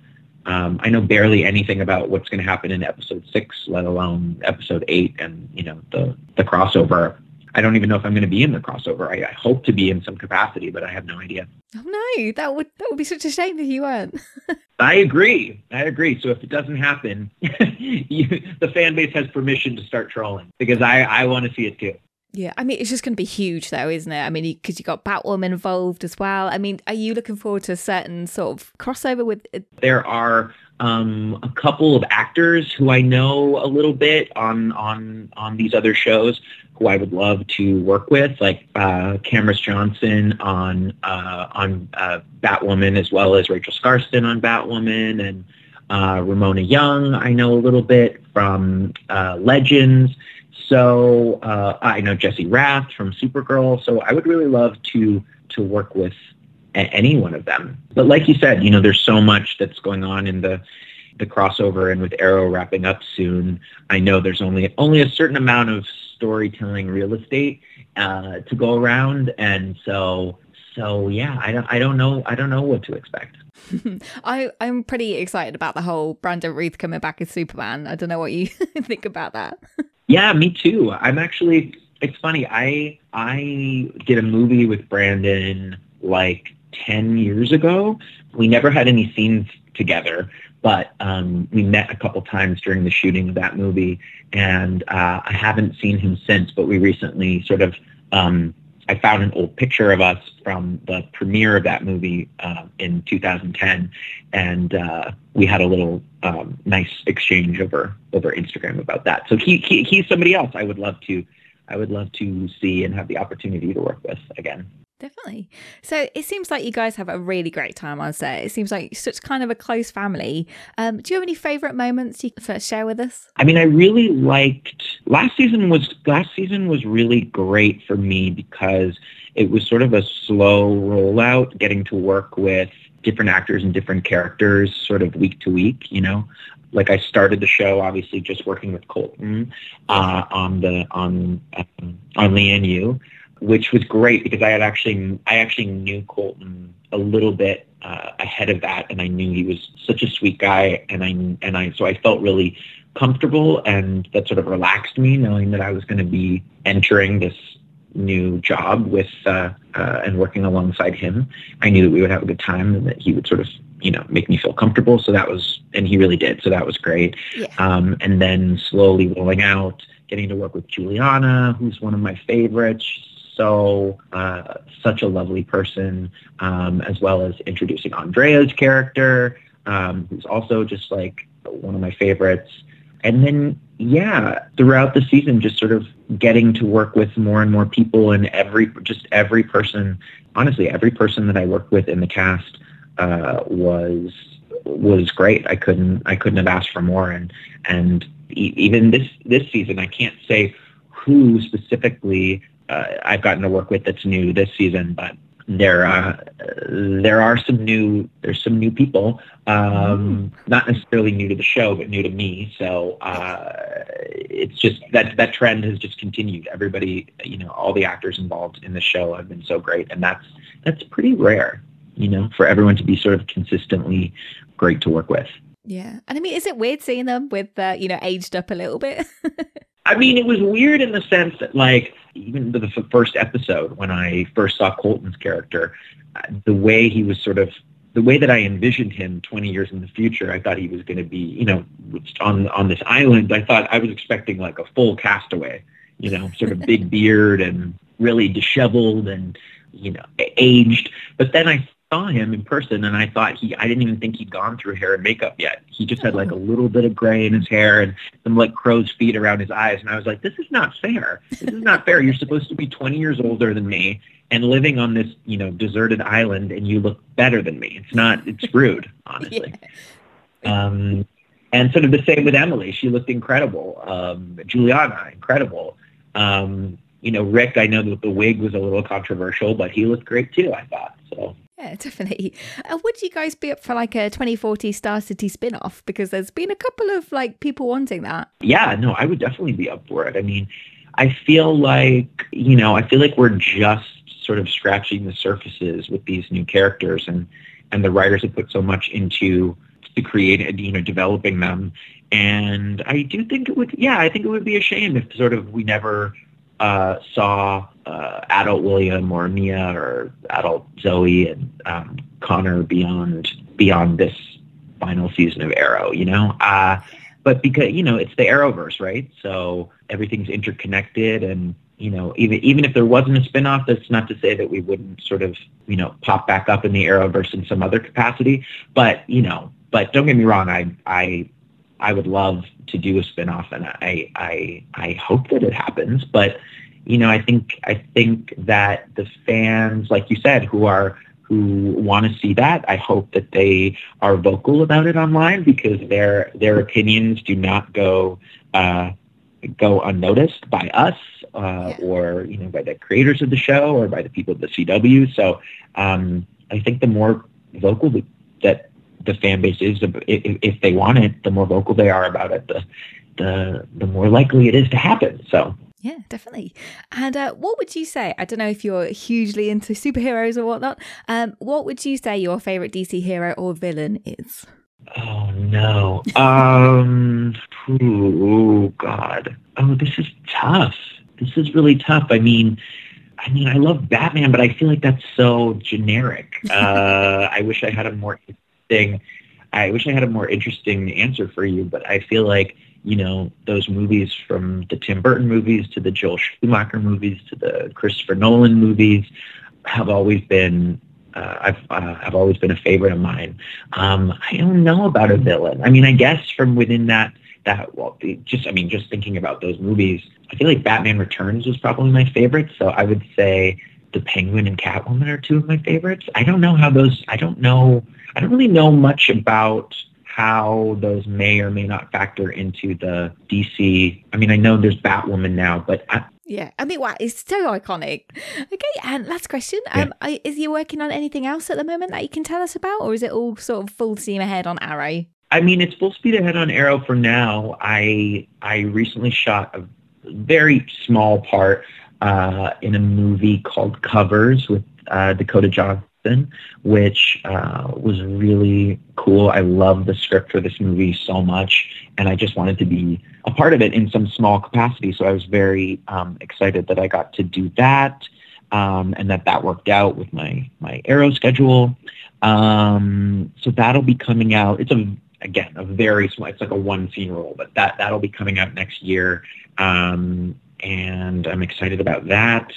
Um, I know barely anything about what's going to happen in episode six, let alone episode eight, and you know the the crossover. I don't even know if I'm going to be in the crossover. I, I, hope to be in some capacity, but I have no idea. Oh no, that would that would be such a shame if you weren't. [LAUGHS] I agree. I agree. So if it doesn't happen, [LAUGHS] you, the fan base has permission to start trolling because I I want to see it too. Yeah, I mean, it's just going to be huge, though, isn't it? I mean, because you got Batwoman involved as well. I mean, are you looking forward to a certain sort of crossover with? There are um, a couple of actors who I know a little bit on on on these other shows who I would love to work with, like uh, Camrus Johnson on uh, on uh, Batwoman, as well as Rachel Skarsten on Batwoman, and uh, Ramona Young. I know a little bit from uh, Legends. So uh, I know Jesse Rath from Supergirl. So I would really love to to work with a- any one of them. But like you said, you know, there's so much that's going on in the the crossover and with Arrow wrapping up soon. I know there's only only a certain amount of storytelling real estate uh, to go around, and so so yeah, I don't I don't know I don't know what to expect. [LAUGHS] I I'm pretty excited about the whole Brandon Routh coming back as Superman. I don't know what you [LAUGHS] think about that. Yeah, me too. I'm actually. It's funny. I I did a movie with Brandon like ten years ago. We never had any scenes together, but um, we met a couple times during the shooting of that movie, and uh, I haven't seen him since. But we recently sort of um, I found an old picture of us from the premiere of that movie uh, in 2010, and uh, we had a little um, nice exchange over over Instagram about that. So he, he he's somebody else I would love to I would love to see and have the opportunity to work with again. Definitely. So it seems like you guys have a really great time on set. It seems like such kind of a close family. Um, do you have any favorite moments you can share with us? I mean, I really liked last season was last season was really great for me because it was sort of a slow rollout, getting to work with different actors and different characters sort of week to week, you know. Like I started the show obviously just working with Colton uh, on the on um, on Lian which was great because I had actually I actually knew Colton a little bit uh, ahead of that, and I knew he was such a sweet guy, and I and I so I felt really comfortable, and that sort of relaxed me knowing that I was going to be entering this new job with uh, uh, and working alongside him. I knew that we would have a good time, and that he would sort of you know make me feel comfortable. So that was and he really did. So that was great. Yeah. Um, and then slowly rolling out, getting to work with Juliana, who's one of my favorites so uh, such a lovely person, um, as well as introducing Andrea's character, um, who's also just like one of my favorites. And then, yeah, throughout the season, just sort of getting to work with more and more people, and every just every person, honestly, every person that I worked with in the cast uh, was was great. I couldn't I couldn't have asked for more. And and e- even this this season, I can't say who specifically uh, I've gotten to work with that's new this season, but there uh, there are some new there's some new people um, mm. not necessarily new to the show but new to me. So uh, it's just that that trend has just continued. Everybody you know all the actors involved in the show have been so great and that's that's pretty rare you know for everyone to be sort of consistently great to work with. Yeah. And i mean is it weird seeing them with uh, you know aged up a little bit? [LAUGHS] I mean, it was weird in the sense that, like, even the first episode when I first saw Colton's character, uh, the way he was sort of the way that I envisioned him 20 years in the future, I thought he was going to be, you know, on on this island. I thought I was expecting like a full castaway, you know, sort of [LAUGHS] big beard and really disheveled and you know aged. But then I saw him in person and I thought he I didn't even think he'd gone through hair and makeup yet. He just had like a little bit of gray in his hair and some like crow's feet around his eyes and I was like, This is not fair. This is not fair. You're supposed to be twenty years older than me and living on this, you know, deserted island and you look better than me. It's not it's rude, [LAUGHS] honestly. yeah. Um and sort of the same with Emily. She looked incredible. Um Juliana, incredible. Um, you know, Rick, I know that the wig was a little controversial, but he looked great too, I thought. So yeah, [LAUGHS] definitely. Uh, would you guys be up for like a 2040 Star City spin off? Because there's been a couple of like people wanting that. Yeah, no, I would definitely be up for it. I mean, I feel like, you know, I feel like we're just sort of scratching the surfaces with these new characters and, and the writers have put so much into to create, you know, developing them. And I do think it would, yeah, I think it would be a shame if sort of we never uh, saw uh, adult William or Mia or adult Zoe and um, Connor beyond beyond this final season of Arrow, you know. Uh, but because you know it's the Arrowverse, right? So everything's interconnected, and you know even even if there wasn't a spinoff, that's not to say that we wouldn't sort of you know pop back up in the Arrowverse in some other capacity. But you know, but don't get me wrong, I I I would love to do a spinoff, and I I I hope that it happens, but you know, I think I think that the fans, like you said, who are who want to see that, I hope that they are vocal about it online because their their opinions do not go uh, go unnoticed by us uh, or you know by the creators of the show or by the people at the CW. So um, I think the more vocal that the fan base is, if, if they want it, the more vocal they are about it, the the the more likely it is to happen. So yeah, definitely. And uh, what would you say? I don't know if you're hugely into superheroes or whatnot. Um, what would you say your favorite DC hero or villain is? Oh no. Um. Oh God. Oh, this is tough. This is really tough. I mean, I mean, I love Batman, but I feel like that's so generic. [LAUGHS] Uh, I wish I had a more interesting. I wish I had a more interesting answer for you, but I feel like you know those movies from the Tim Burton movies to the Joel Schumacher movies to the Christopher Nolan movies have always been uh, I've uh, I've always been a favorite of mine. Um, I don't know about a villain. I mean, I guess from within that that well, just I mean, just thinking about those movies, I feel like Batman Returns was probably my favorite. So I would say the Penguin and Catwoman are two of my favorites. I don't know how those. I don't know. I don't really know much about how those may or may not factor into the DC. I mean, I know there's Batwoman now, but I, Yeah, I mean, wow, it's so iconic. Okay, and last question: um, is you working on anything else at the moment that you can tell us about, or is it all sort of full steam ahead on Arrow? I mean, it's full speed ahead on Arrow for now. I I recently shot a very small part uh, in a movie called Covers with uh, Dakota Johnson, which uh, was really cool. I love the script for this movie so much, and I just wanted to be a part of it in some small capacity. So I was very um, excited that I got to do that, um, and that that worked out with my my Arrow schedule. Um, so that'll be coming out. It's a again a very small. It's like a one scene role, but that that'll be coming out next year. Um, and I'm excited about that.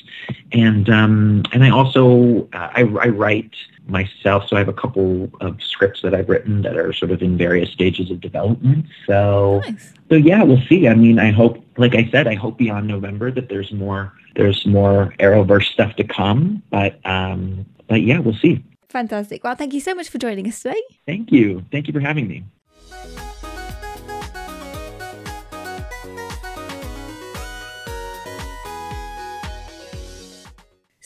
And um, and I also uh, I, I write myself, so I have a couple of scripts that I've written that are sort of in various stages of development. So Nice. so yeah, we'll see. I mean, I hope, like I said, I hope beyond November that there's more there's more Arrowverse stuff to come. But um, but yeah, we'll see. Fantastic. Well, thank you so much for joining us today. Thank you, thank you for having me.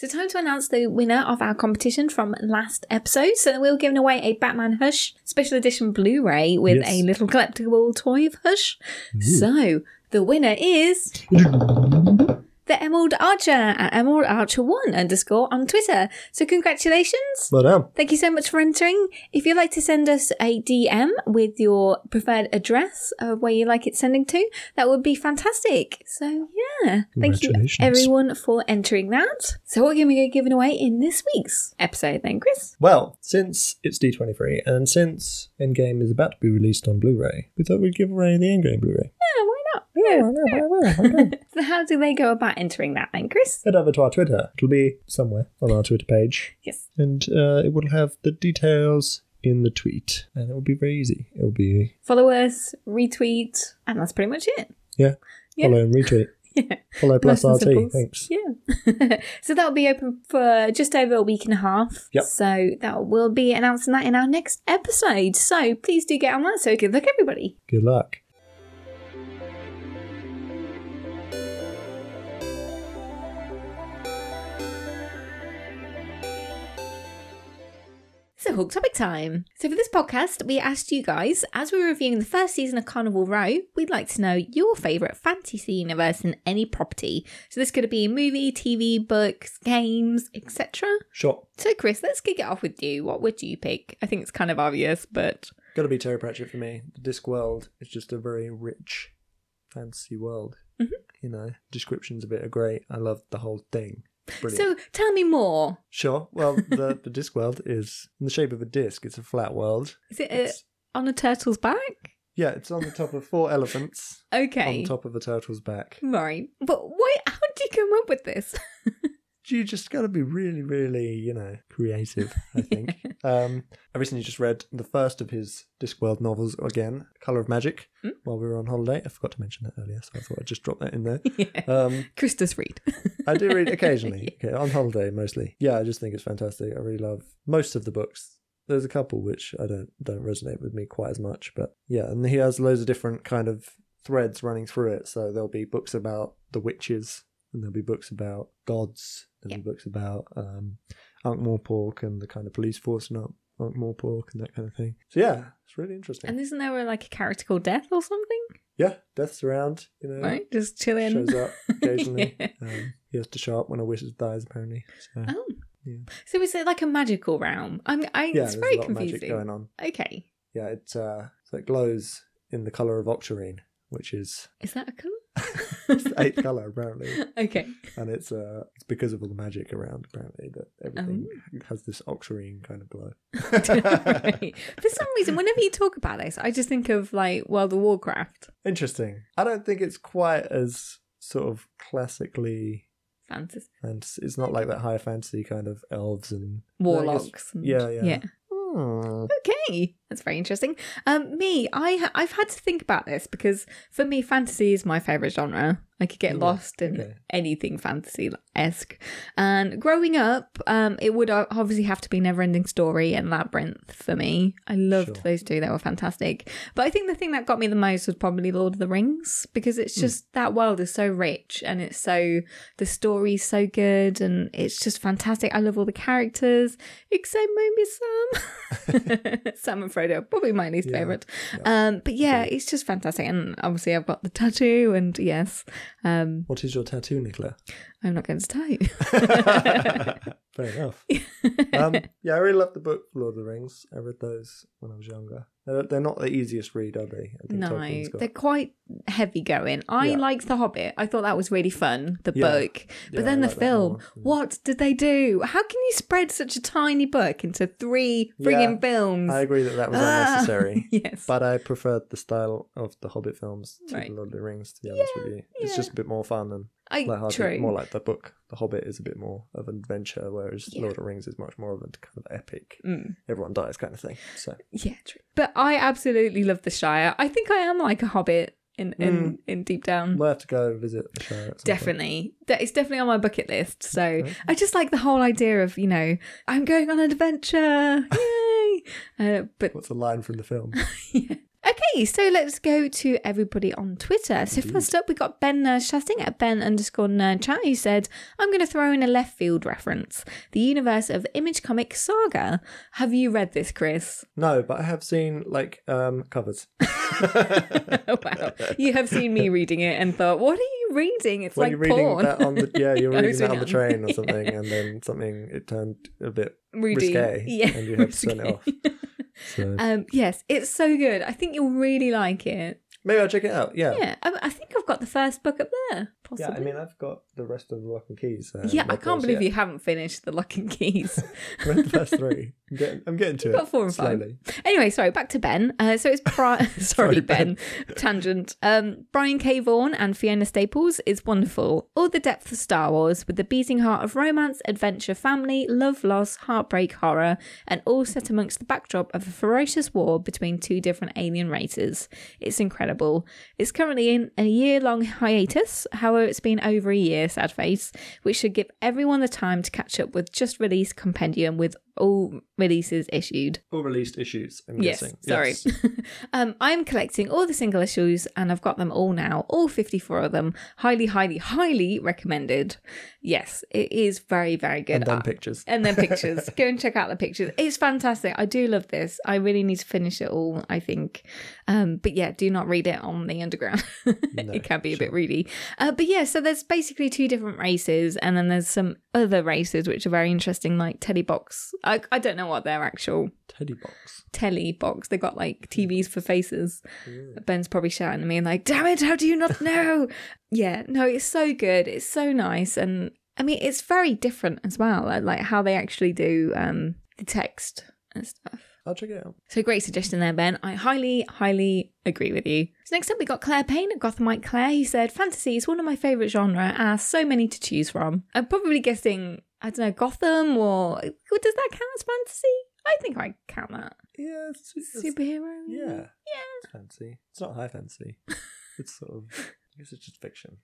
So, time to announce the winner of our competition from last episode. So, we were giving away a Batman Hush special edition Blu ray with Yes. a little collectible toy of Hush. So, the winner is [LAUGHS] the Emerald Archer at Emerald Archer One underscore on Twitter. So, congratulations. Well done. Thank you so much for entering. If you'd like to send us a DM with your preferred address of where you like it sending to, that would be fantastic. So yeah, thank you everyone for entering that. So what are we gonna giving away in this week's episode then, Chris? Well, since it's D23 and since Endgame is about to be released on Blu-ray, we thought we'd give away the Endgame Blu-ray. Yeah? Yeah. [LAUGHS] so how do they go about entering that then, Chris? Head over to our Twitter. It'll be somewhere on our Twitter page, Yes. and uh, it will have the details in the tweet, and it will be very easy. It will be Follow us, retweet, and that's pretty much it. yeah, Yeah. follow and retweet. [LAUGHS] Yeah. Follow plus Nice RT. simple. Thanks. Yeah. [LAUGHS] so that'll be open for just over a week and a half. Yep. So that will be announcing that in our next episode. So please do get on that. So good luck, everybody. Good luck. So hook topic time. So for this podcast, we asked you guys, as we were reviewing the first season of Carnival Row, we'd like to know your favourite fantasy universe in any property. So this could be a movie, TV, books, games, etc. Sure. So Chris, let's kick it off with you. What would you pick? I think it's kind of obvious, but Got to be Terry Pratchett for me. The Discworld is just a very rich fantasy world. Mhm. You know, descriptions of it are great. I love the whole thing. Brilliant. so tell me more. Sure. Well, [LAUGHS] the the disc world is in the shape of a disc. It's a flat world. Is it uh, It's- on a turtle's back? yeah, it's on the top of four elephants [LAUGHS] Okay. on top of a turtle's back. Right. But why how did you come up with this? [LAUGHS] You just got to be really, really, you know, creative. I think. [LAUGHS] um, I recently just read the first of his Discworld novels again, Color of Magic, Mm. while we were on holiday. I forgot to mention that earlier, so I thought I'd just drop that in there. [LAUGHS] yeah. Um, Chris does read. I do read occasionally, [LAUGHS] okay, on holiday mostly. Yeah, I just think it's fantastic. I really love most of the books. There's a couple which I don't don't resonate with me quite as much, but yeah, and he has loads of different kind of threads running through it. So there'll be books about the witches, and there'll be books about gods, there'll be books about um, Ankh Morpork and the kind of police force in Ankh Ankh Morpork and that kind of thing. So yeah, it's really interesting. and isn't there like a character called Death or something? yeah, death's around, you know, Right? Just chilling. shows up [LAUGHS] occasionally. Yeah. um, he has to show up when a wizard dies, apparently. So. Oh. Yeah. So is it like a magical realm? I'm I yeah, it's there's very a lot of magic confusing. going on. Okay. Yeah, it uh, so it glows in the color of octarine, which is Is that a colour? [LAUGHS] [LAUGHS] it's the eighth color apparently, okay. and it's uh, it's because of all the magic around apparently that everything Oh. has this octarine kind of glow. [LAUGHS] Right. [LAUGHS] For some reason, whenever you talk about this, I just think of like World of Warcraft Interesting. I don't think it's quite as sort of classically fantasy and it's not like that high fantasy kind of elves and I guess- warlocks. and- Yeah, yeah. yeah. Hmm. Okay, that's very interesting. Um, me, I I've had to think about this because for me, fantasy is my favorite genre. I could get Yeah, lost in okay. anything fantasy esque. And growing up, um, it would obviously have to be Neverending Story and Labyrinth for me. I loved Sure. those two; they were fantastic. But I think the thing that got me the most was probably Lord of the Rings because it's Hmm. just that world is so rich and it's so the story's so good and it's just fantastic. I love all the characters except maybe Sam. [LAUGHS] Sam and Frodo, probably my least Yeah, favorite. Um, but yeah, it's just fantastic. And obviously, I've got the tattoo, and yes, um, What is your tattoo, Nicola? I'm not going to tell you. [LAUGHS] Fair enough. [LAUGHS] um, yeah, I really love the book Lord of the Rings. I read those when I was younger. They're, not the easiest read, are they? I think no, they're quite heavy going. I Yeah. liked The Hobbit. I thought that was really fun, the Yeah. book. But Yeah, then I the like film. What did they do? How can you spread such a tiny book into three frigging films? I agree that that was Ah, unnecessary. [LAUGHS] yes. But I preferred the style of the Hobbit films to Right. the Lord of the Rings, to be honest with you. It's just a bit more fun and I, lighthearted, true. more like the book. The Hobbit is a bit more of an adventure, whereas Yeah. Lord of the Rings is much more of a kind of epic, Mm. everyone dies kind of thing. So Yeah, true. But I absolutely love the Shire. I think I am like a hobbit in in, Mm. in deep down. we'll have to go visit the Shire. Point. Definitely. That- It's definitely on my bucket list. So I just like the whole idea of, you know, I'm going on an adventure. [LAUGHS] Yay. Uh, but What's the line from the film? [LAUGHS] yeah. Okay, so let's go to everybody on Twitter. So first up, we got Ben Nerd Chatting at Ben underscore Nerd Chat who said, "I'm going to throw in a left field reference: the universe of Image Comic Saga. Have you read this, Chris? no, but I have seen like um covers. [LAUGHS] [LAUGHS] wow, you have seen me reading it and thought, what are you reading? It's when like you're reading porn. that on the [LAUGHS] yeah, you're reading that on the train or something, and then something it turned a bit Rudy. risque, Yeah, and you have to turn it off. So Um, yes, it's so good. I think you'll really like it. maybe I'll check it out. Yeah, Yeah, I, I think I've got the first book up there. Possibly. yeah. I mean, I've got the rest of the Lock and Keys. Uh, yeah, I can't believe yet. you haven't finished the Lock and [LAUGHS] Keys. read the first three. I'm getting, I'm getting to You've it got four and five. Anyway, sorry, back to Ben. Uh, so it's Bri- [LAUGHS] [LAUGHS] sorry, Sorry, Ben. Ben. Tangent. Um, Brian K. Vaughan and Fiona Staples is wonderful. All the depth of Star Wars with the beating heart of romance, adventure, family, love, loss, heartbreak, horror, and all set amongst the backdrop of a ferocious war between two different alien races. It's incredible. It's currently in a year long hiatus. However, it's been over a year, sad face, which should give everyone the time to catch up with just released compendium with all releases issued. All released issues. I'm Yes, guessing. sorry. Yes. [LAUGHS] um, I'm collecting all the single issues and I've got them all now, all 54 of them. Highly, highly, highly recommended. Yes, it is very, very good. And then Uh, pictures. And then pictures. [LAUGHS] Go and check out the pictures. It's fantastic. I do love this. I really need to finish it all, I think. Um, but yeah, do not read it on the underground. [LAUGHS] it can be a bit reedy. Uh, but yeah, so there's basically two different races, and then there's some other races which are very interesting, like Teddy Box. I, I don't know what their actual Teddy box. telly box. They got like TVs for faces. Ben's probably shouting at me like, "Damn it! How do you not know?" yeah, no, it's so good. It's so nice, and I mean, it's very different as well. Like, like how they actually do um the text and stuff. I'll check it out. So great suggestion there, Ben. I highly, highly agree with you. So next up, we got Claire Payne at Gothamite Claire. He said, "Fantasy is one of my favorite genre, as so many to choose from." I'm probably guessing, I don't know, Gotham or does that count as fantasy? I think I count that. Yeah, it's, it's, Superhero. yeah, Yeah. it's fancy. It's not high fancy. [LAUGHS] It's sort of. I guess it's just fiction.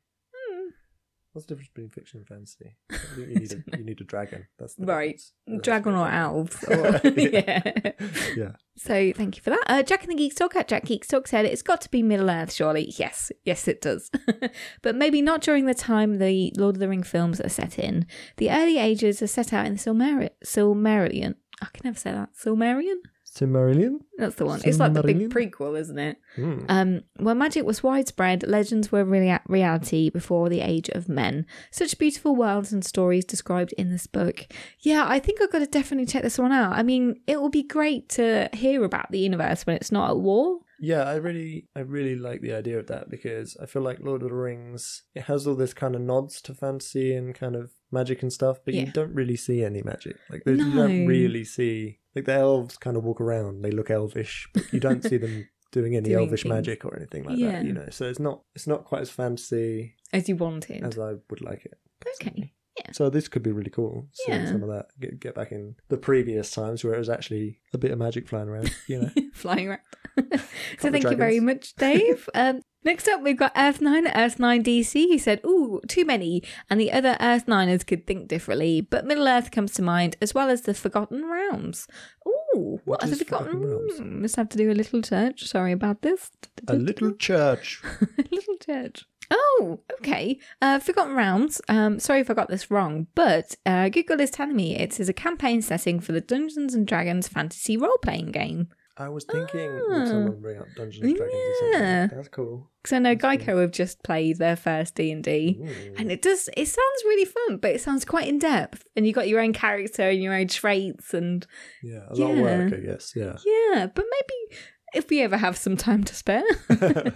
What's the difference between fiction and fantasy? You need a, you need a dragon. That's the Right. That's Dragon or elves. [LAUGHS] Or, [LAUGHS] yeah. Yeah. So thank you for that. Uh, Jack and the Geeks Talk at Jack Geeks Talk said it's got to be Middle Earth, surely. Yes, yes, it does. [LAUGHS] but maybe not during the time the Lord of the Ring films are set in. The early ages are set out in the Silmar- Silmarillion. I can never say that. Silmarillion? Silmarillion? That's the one. It's like the big prequel, isn't it? Hmm. Um, where magic was widespread, legends were rea- reality before the age of men. Such beautiful worlds and stories described in this book. Yeah, I think I've got to definitely check this one out. I mean, it will be great to hear about the universe when it's not at war. Yeah, I really, I really like the idea of that because I feel like Lord of the Rings it has all this kind of nods to fantasy and kind of magic and stuff, but you don't really see any magic. Like there's- you don't really see like the elves kind of walk around, they look elvish, but you don't see them [LAUGHS] doing any Doing elvish things. magic or anything like Yeah. that. You know, so it's not, it's not quite as fantasy As you wanted. as I would like it. okay. So this could be really cool. Seeing Yeah. some of that get get back in the previous times where it was actually a bit of magic flying around. You know. [LAUGHS] Flying around. [LAUGHS] so thank you very much, Dave. [LAUGHS] um, next up, we've got Earth Nine, Earth Nine DC. He said, "Ooh, too many," and the other Earth Niners could think differently, but Middle Earth comes to mind, as well as the Forgotten Realms. Ooh, what, What are the Forgotten, Realms? Must have to do a little search. Sorry about this. a little church. a little church. Oh, okay. Uh, Forgotten Realms. Um, sorry if I got this wrong, but uh, Google is telling me it is a campaign setting for the Dungeons and Dragons fantasy role playing game. I was thinking, Ah. would someone bring up Dungeons and Dragons or Yeah. something? That's cool. Because I know Geico have just played their first D and D, and it does. It sounds really fun, but it sounds quite in depth, and you got your own character and your own traits, and Yeah, a lot of work, I guess. Yeah, yeah. But maybe if we ever have some time to spare, [LAUGHS] a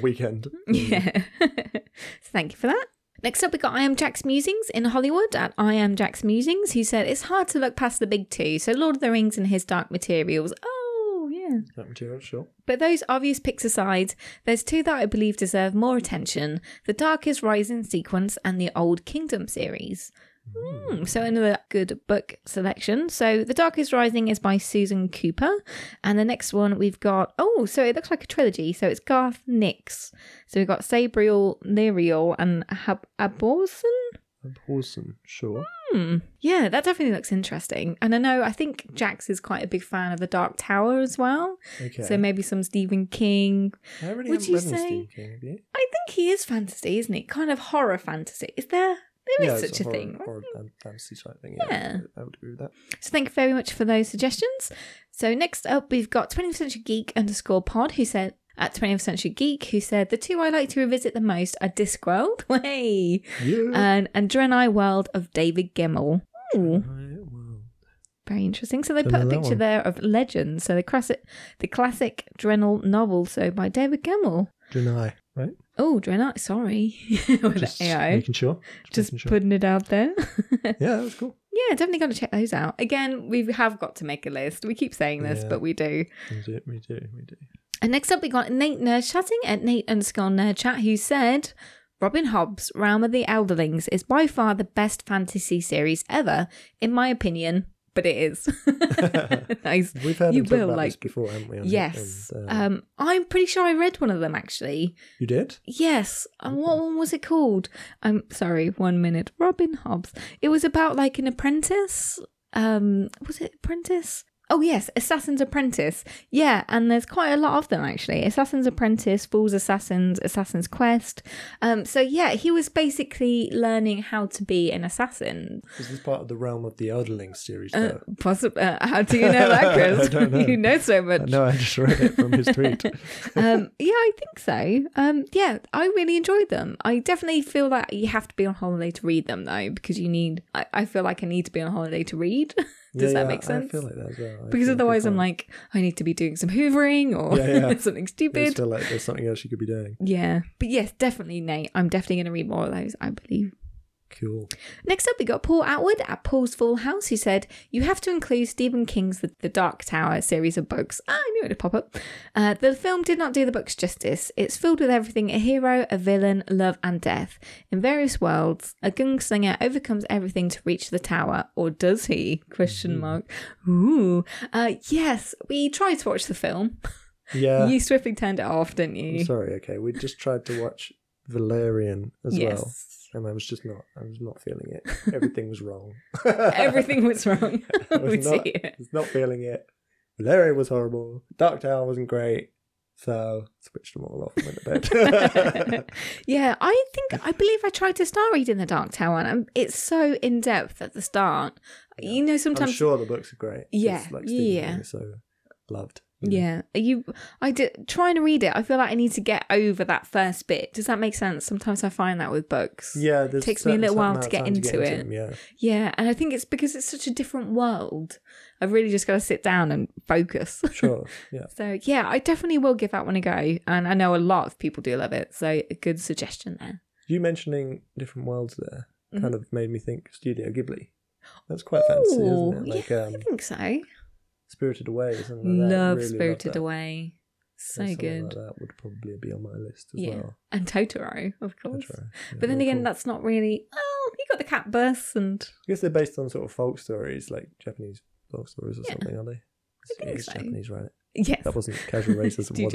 weekend. [LAUGHS] yeah. so [LAUGHS] thank you for that. Next up, we got I Am Jack's Musings in Hollywood at I Am Jack's Musings, who said it's hard to look past the big two. So Lord of the Rings and his Dark Materials. Oh, yeah. That material, sure. But those obvious picks aside, there's two that I believe deserve more attention The Dark Is Rising sequence and the Old Kingdom series. Hmm, so another good book selection. So The Dark Is Rising is by Susan Cooper. And the next one we've got, oh, so it looks like a trilogy. So it's Garth Nix. So we've got Sabriel, Neriel, and Hab- Abhorsen. Awesome, sure. Hmm. Yeah, that definitely looks interesting. And I know, I think Jax is quite a big fan of The Dark Tower as well. Okay. So maybe some Stephen King. I really would you say- Stephen King, you? I think he is fantasy, isn't he? Kind of horror fantasy. Is there? There is yeah, such a, horror, thing. Horror fan- fantasy type thing. Yeah. Yeah, I would agree with that. So thank you very much for those suggestions. So next up, we've got 20th Century Geek underscore pod who said at 20th Century Geek who said the two I like to revisit the most are Discworld, [LAUGHS] way, Yeah. and and Drenai World of David Gemmell. Ooh, very interesting. So they Don't put a picture there of Legend. So the classic, the classic Drenai novel, so by David Gemmell. Drenai, right? Oh, Drenai, sorry, [LAUGHS] with Just AI. making sure. Just making sure. putting it out there. [LAUGHS] Yeah, that's cool. Yeah, definitely got to check those out. Again, we have got to make a list. We keep saying this, Yeah. but we do. We do, we do, we do. And next up, we got Nate Nerd Chatting at Nate underscore Nerd Chat, who said Robin Hobb's Realm of the Elderlings is by far the best fantasy series ever, in my opinion. But it is. [LAUGHS] nice. [LAUGHS] We've heard you will about like. before, haven't we? Yes. and, uh, Um, I'm pretty sure I read one of them actually. you did? Yes. And what one was it called? I'm sorry, one minute. Robin Hobbs. It was about like an apprentice. Um, was it apprentice? Oh yes, Assassin's Apprentice. Yeah, and there's quite a lot of them actually. Assassin's Apprentice, Fool's Assassins, Assassin's Quest. Um, so yeah, he was basically learning how to be an assassin. Is this part of the realm of the Elderlings series? Uh, though? possibly. Uh, how do you know [LAUGHS] that, Chris? I don't know. [LAUGHS] you know so much. No, I just read it from his tweet. [LAUGHS] um, yeah, I think so. Um, yeah, I really enjoyed them. I definitely feel that you have to be on holiday to read them, though, because you need. I, I feel like I need to be on holiday to read. Does Yeah, that yeah, make sense? I feel like that as well. I because otherwise, I'm like, I need to be doing some hoovering or Yeah, [LAUGHS] something I just stupid. feel like there's something else you could be doing. Yeah, but yes, definitely, Nate. I'm definitely going to read more of those. I believe. Cool. Next up, we got Paul Atwood at Paul's Full House, who said, You have to include Stephen King's The, the Dark Tower series of books. Ah, I knew it'd pop up. Uh, the film did not do the books justice. It's filled with everything a hero, a villain, love, and death. In various worlds, a gunslinger overcomes everything to reach the tower. Or does he? Question mark. Ooh. Uh, yes, we tried to watch the film. [LAUGHS] Yeah. you swiftly turned it off, didn't I'm you? sorry. Okay, we just tried to watch Valerian as well, Yes. And I was just not. I was not feeling it. [LAUGHS] Everything was wrong. Everything was [LAUGHS] wrong. I [LAUGHS] was not, was not feeling it. Valerian was horrible. Dark Tower wasn't great. So switched them all off and went to bed. yeah, I think I believe I tried to start reading The Dark Tower, and it's so in depth at the start. You know, sometimes I'm sure the books are great. Yeah, like yeah. So loved. Yeah, Are you. I did trying to read it. I feel like I need to get over that first bit. Does that make sense? Sometimes I find that with books. Yeah, it takes me a little while amount to get into, it. them, yeah. Yeah, and I think it's because it's such a different world. I've really just got to sit down and focus. Sure. [LAUGHS] Yeah. so yeah, I definitely will give that one a go, and I know a lot of people do love it. So a good suggestion there. You mentioning different worlds there Mm-hmm. kind of made me think Studio Ghibli. That's quite fancy, isn't it? Like yeah, um, I think so. Spirited Away, or something like that. love Really Spirited that. Away. So good. Like that would probably be on my list as yeah, well. and Totoro, of course. Totoro, yeah, but then again, cool. that's not really. Oh, you got the cat bus, and I guess they're based on sort of folk stories, like Japanese folk stories or Yeah. something, are they? I think it's so. Japanese, right? yes, That wasn't casual [LAUGHS] racism, was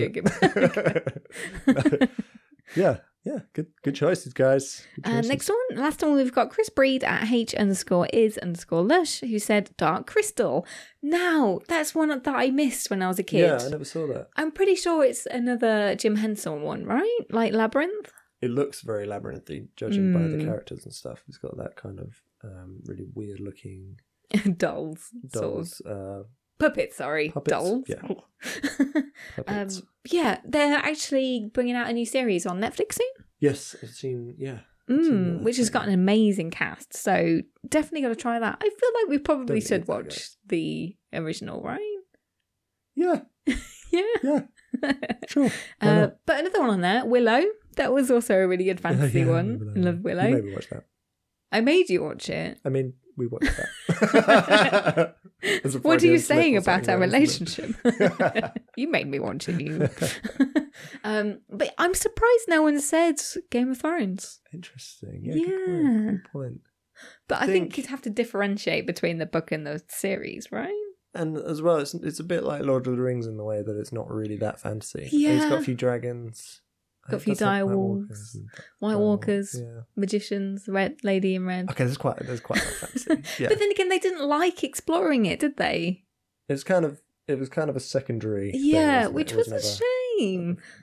it? [LAUGHS] [LAUGHS] yeah, yeah. Good, good choices, guys. Good Uh, next one, last one, we've got Chris Breed at H underscore is underscore lush, who said Dark Crystal. Now, that's one that I missed when I was a kid. Yeah, I never saw that. I'm pretty sure it's another Jim Henson one, right? Like Labyrinth? It looks very labyrinthy, judging by the Mm. characters and stuff. It's got that kind of um, really weird looking [LAUGHS] Dolls. Sort of. dolls. Uh, Puppets, sorry. Puppets, Dolls. yeah. [LAUGHS] um, yeah, they're actually bringing out a new series on Netflix soon. yes, I've seen. Yeah, seen Mm, which has got an amazing cast. So definitely got to try that. I feel like we probably Don't should watch the original, right? yeah, [LAUGHS] Yeah. yeah. Sure. Uh, but another one on there, Willow. That was also a really good [LAUGHS] fantasy Yeah, one. Love Willow. made me watch that. I made you watch it. I mean, we watched that. [LAUGHS] [LAUGHS] What are you saying about our something there, isn't relationship? [LAUGHS] you made me watch it. You. um, but I'm surprised no one said Game of Thrones. Interesting. Yeah, Good point. Good point. But I think Think- you'd have to differentiate between the book and the series, right? And as well, it's it's a bit like Lord of the Rings in the way that it's not really that fantasy. It's Yeah. got a few dragons. Got a few dire wolves, White Walkers and White direwolves, Walkers, Yeah. magicians, red lady in red. Okay, there's quite there's quite a lot. [LAUGHS] Yeah. But then again, they didn't like exploring it, did they? it's kind of it was kind of a secondary. yeah, it? which It was, a never- shame.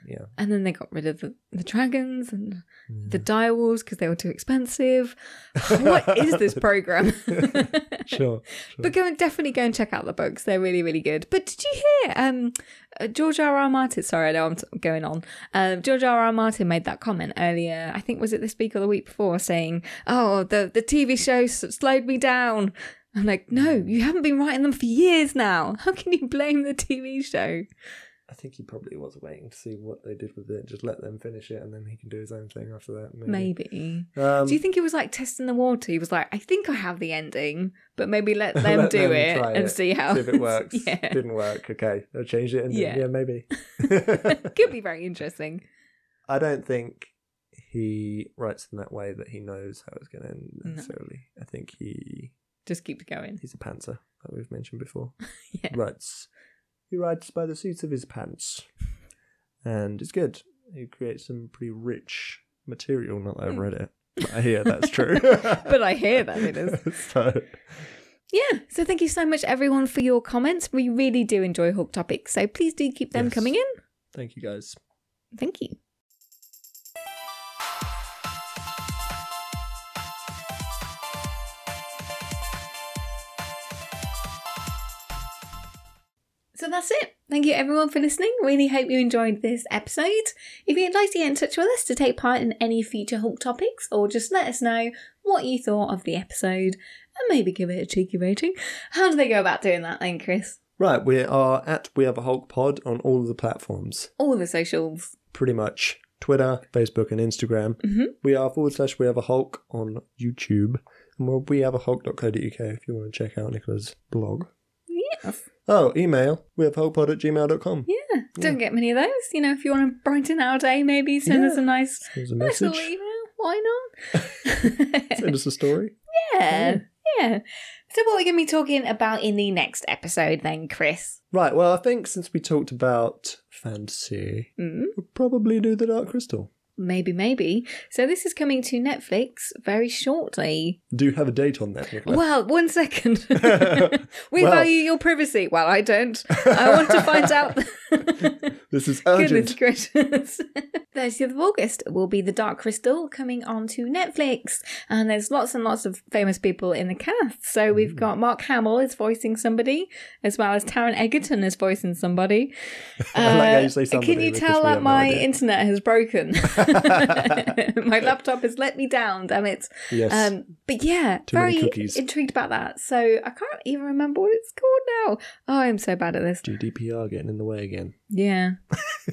Yeah. And then they got rid of the, the dragons and the Mm. direwolves because they were too expensive. [LAUGHS] what is this program? [LAUGHS] Sure. [LAUGHS] But go and definitely go and check out the books. They're really, really good. But did you hear um uh, George R. R. Martin? Sorry, I know I'm t- going on. Um, George R. R. Martin made that comment earlier. I think was it this week or the week before, saying, "Oh, the the TV show s- slowed me down." I'm like, no, you haven't been writing them for years now. How can you blame the TV show? I think he probably was waiting to see what they did with it. Just let them finish it, and then he can do his own thing after that. Maybe. Maybe. Um, do you think he was like testing the water? He was like, I think I have the ending, but maybe let [LAUGHS] them Let do them it and it, see how see if it works. [LAUGHS] yeah, Didn't work. Okay, I'll change it. And Yeah. yeah, maybe. [LAUGHS] could be very interesting. I don't think he writes in that way that he knows how it's going to end necessarily. I think he Just keeps going. he's a pantser, like we've mentioned before. Yeah. Writes he writes by the seats of his pants, and it's good. He creates some pretty rich material. Not that I've read it, but I hear that's true. [LAUGHS] But I hear that it is. [LAUGHS] so Yeah. So thank you so much, everyone, for your comments. We really do enjoy Hook Topics. So please do keep them Yes. coming in. thank you guys. Thank you. So that's it. Thank you everyone for listening. Really hope you enjoyed this episode. If you'd like to get in touch with us to take part in any future Hook topics, or just let us know what you thought of the episode and maybe give it a cheeky rating, how do they go about doing that then, Chris? Right, we are at We Have a Hook Pod on all of the platforms, All of the socials. pretty much Twitter, Facebook, and Instagram. Mhm. We are forward slash We Have a Hook on YouTube, and we're we have a Hook.co.uk if you want to check out Nicola's blog. Oh, email we have hookpod at gmail.com. Yeah. Don't get many of those. You know, if you want to brighten our day, maybe send us a nice, a nice little message. email. Why not? [LAUGHS] Send us a story. yeah. Yeah. So, what are we going to be talking about in the next episode then, Chris? Right, well, I think since we talked about fantasy, Mm. we'll probably do the Dark Crystal. Maybe, maybe. So this is coming to Netflix very shortly. Do you have a date on that, Nicola? Well, one second. [LAUGHS] we Well- value your privacy. Well, I don't. I want to find out. [LAUGHS] this is [LAUGHS] Goodness urgent. gracious. 30th of August will be The Dark Crystal coming onto Netflix. And there's lots and lots of famous people in the cast. So we've got Mark Hamill is voicing somebody, as well as Taron Egerton is voicing somebody. I like how Uh, somebody Can you tell that no my internet has broken? [LAUGHS] my laptop has let me down, damn it. Yes. Um, but yeah, Too very intrigued about that. So I can't even remember what it's called now. Oh, I'm so bad at this. GDPR getting in the way again. Yeah. [LAUGHS]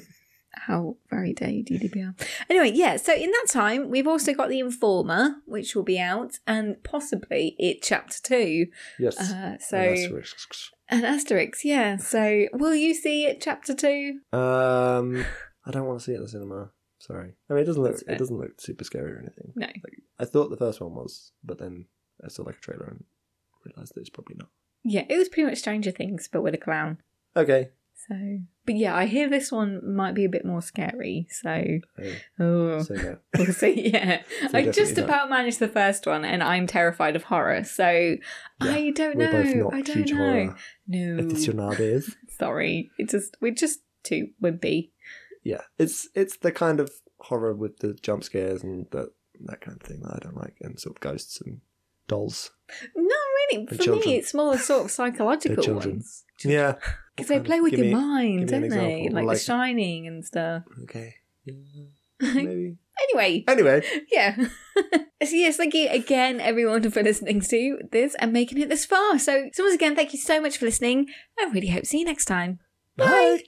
How very dare you, GDPR. Anyway, yeah, so in that time, we've also got The Informer, which will be out, and possibly It Chapter 2. Yes. Uh, so, And Asterix. and Asterix, yeah. So, will you see It Chapter 2? Um, I don't want to see it in the cinema. Sorry. I mean, it doesn't look. It doesn't look super scary or anything. No. Like, I thought the first one was, but then I saw like a trailer and realized that it's probably not. Yeah, it was pretty much Stranger Things, but with a clown. Okay. So, but yeah, I hear this one might be a bit more scary. So, Oh, oh, so no. [LAUGHS] we'll see. Yeah, [LAUGHS] I just not. about managed the first one, and I'm terrified of horror. So, I don't know. both not I don't know. horror No, aficionados. [LAUGHS] sorry. It's just we're just too wimpy. Yeah, it's it's the kind of horror with the jump scares and that that kind of thing that I don't like, and sort of ghosts and dolls. No, really. For children. me, it's more the sort of [LAUGHS] psychological ones Yeah. because they play with your me- mind, don't they? Like, Like- The Shining and stuff. Okay. [LAUGHS] Yeah, maybe. Anyway, Anyway, [LAUGHS] yeah. so yes, thank you again, everyone, for listening to this and making it this far. So, so once again, thank you so much for listening. I really hope to see you next time. bye.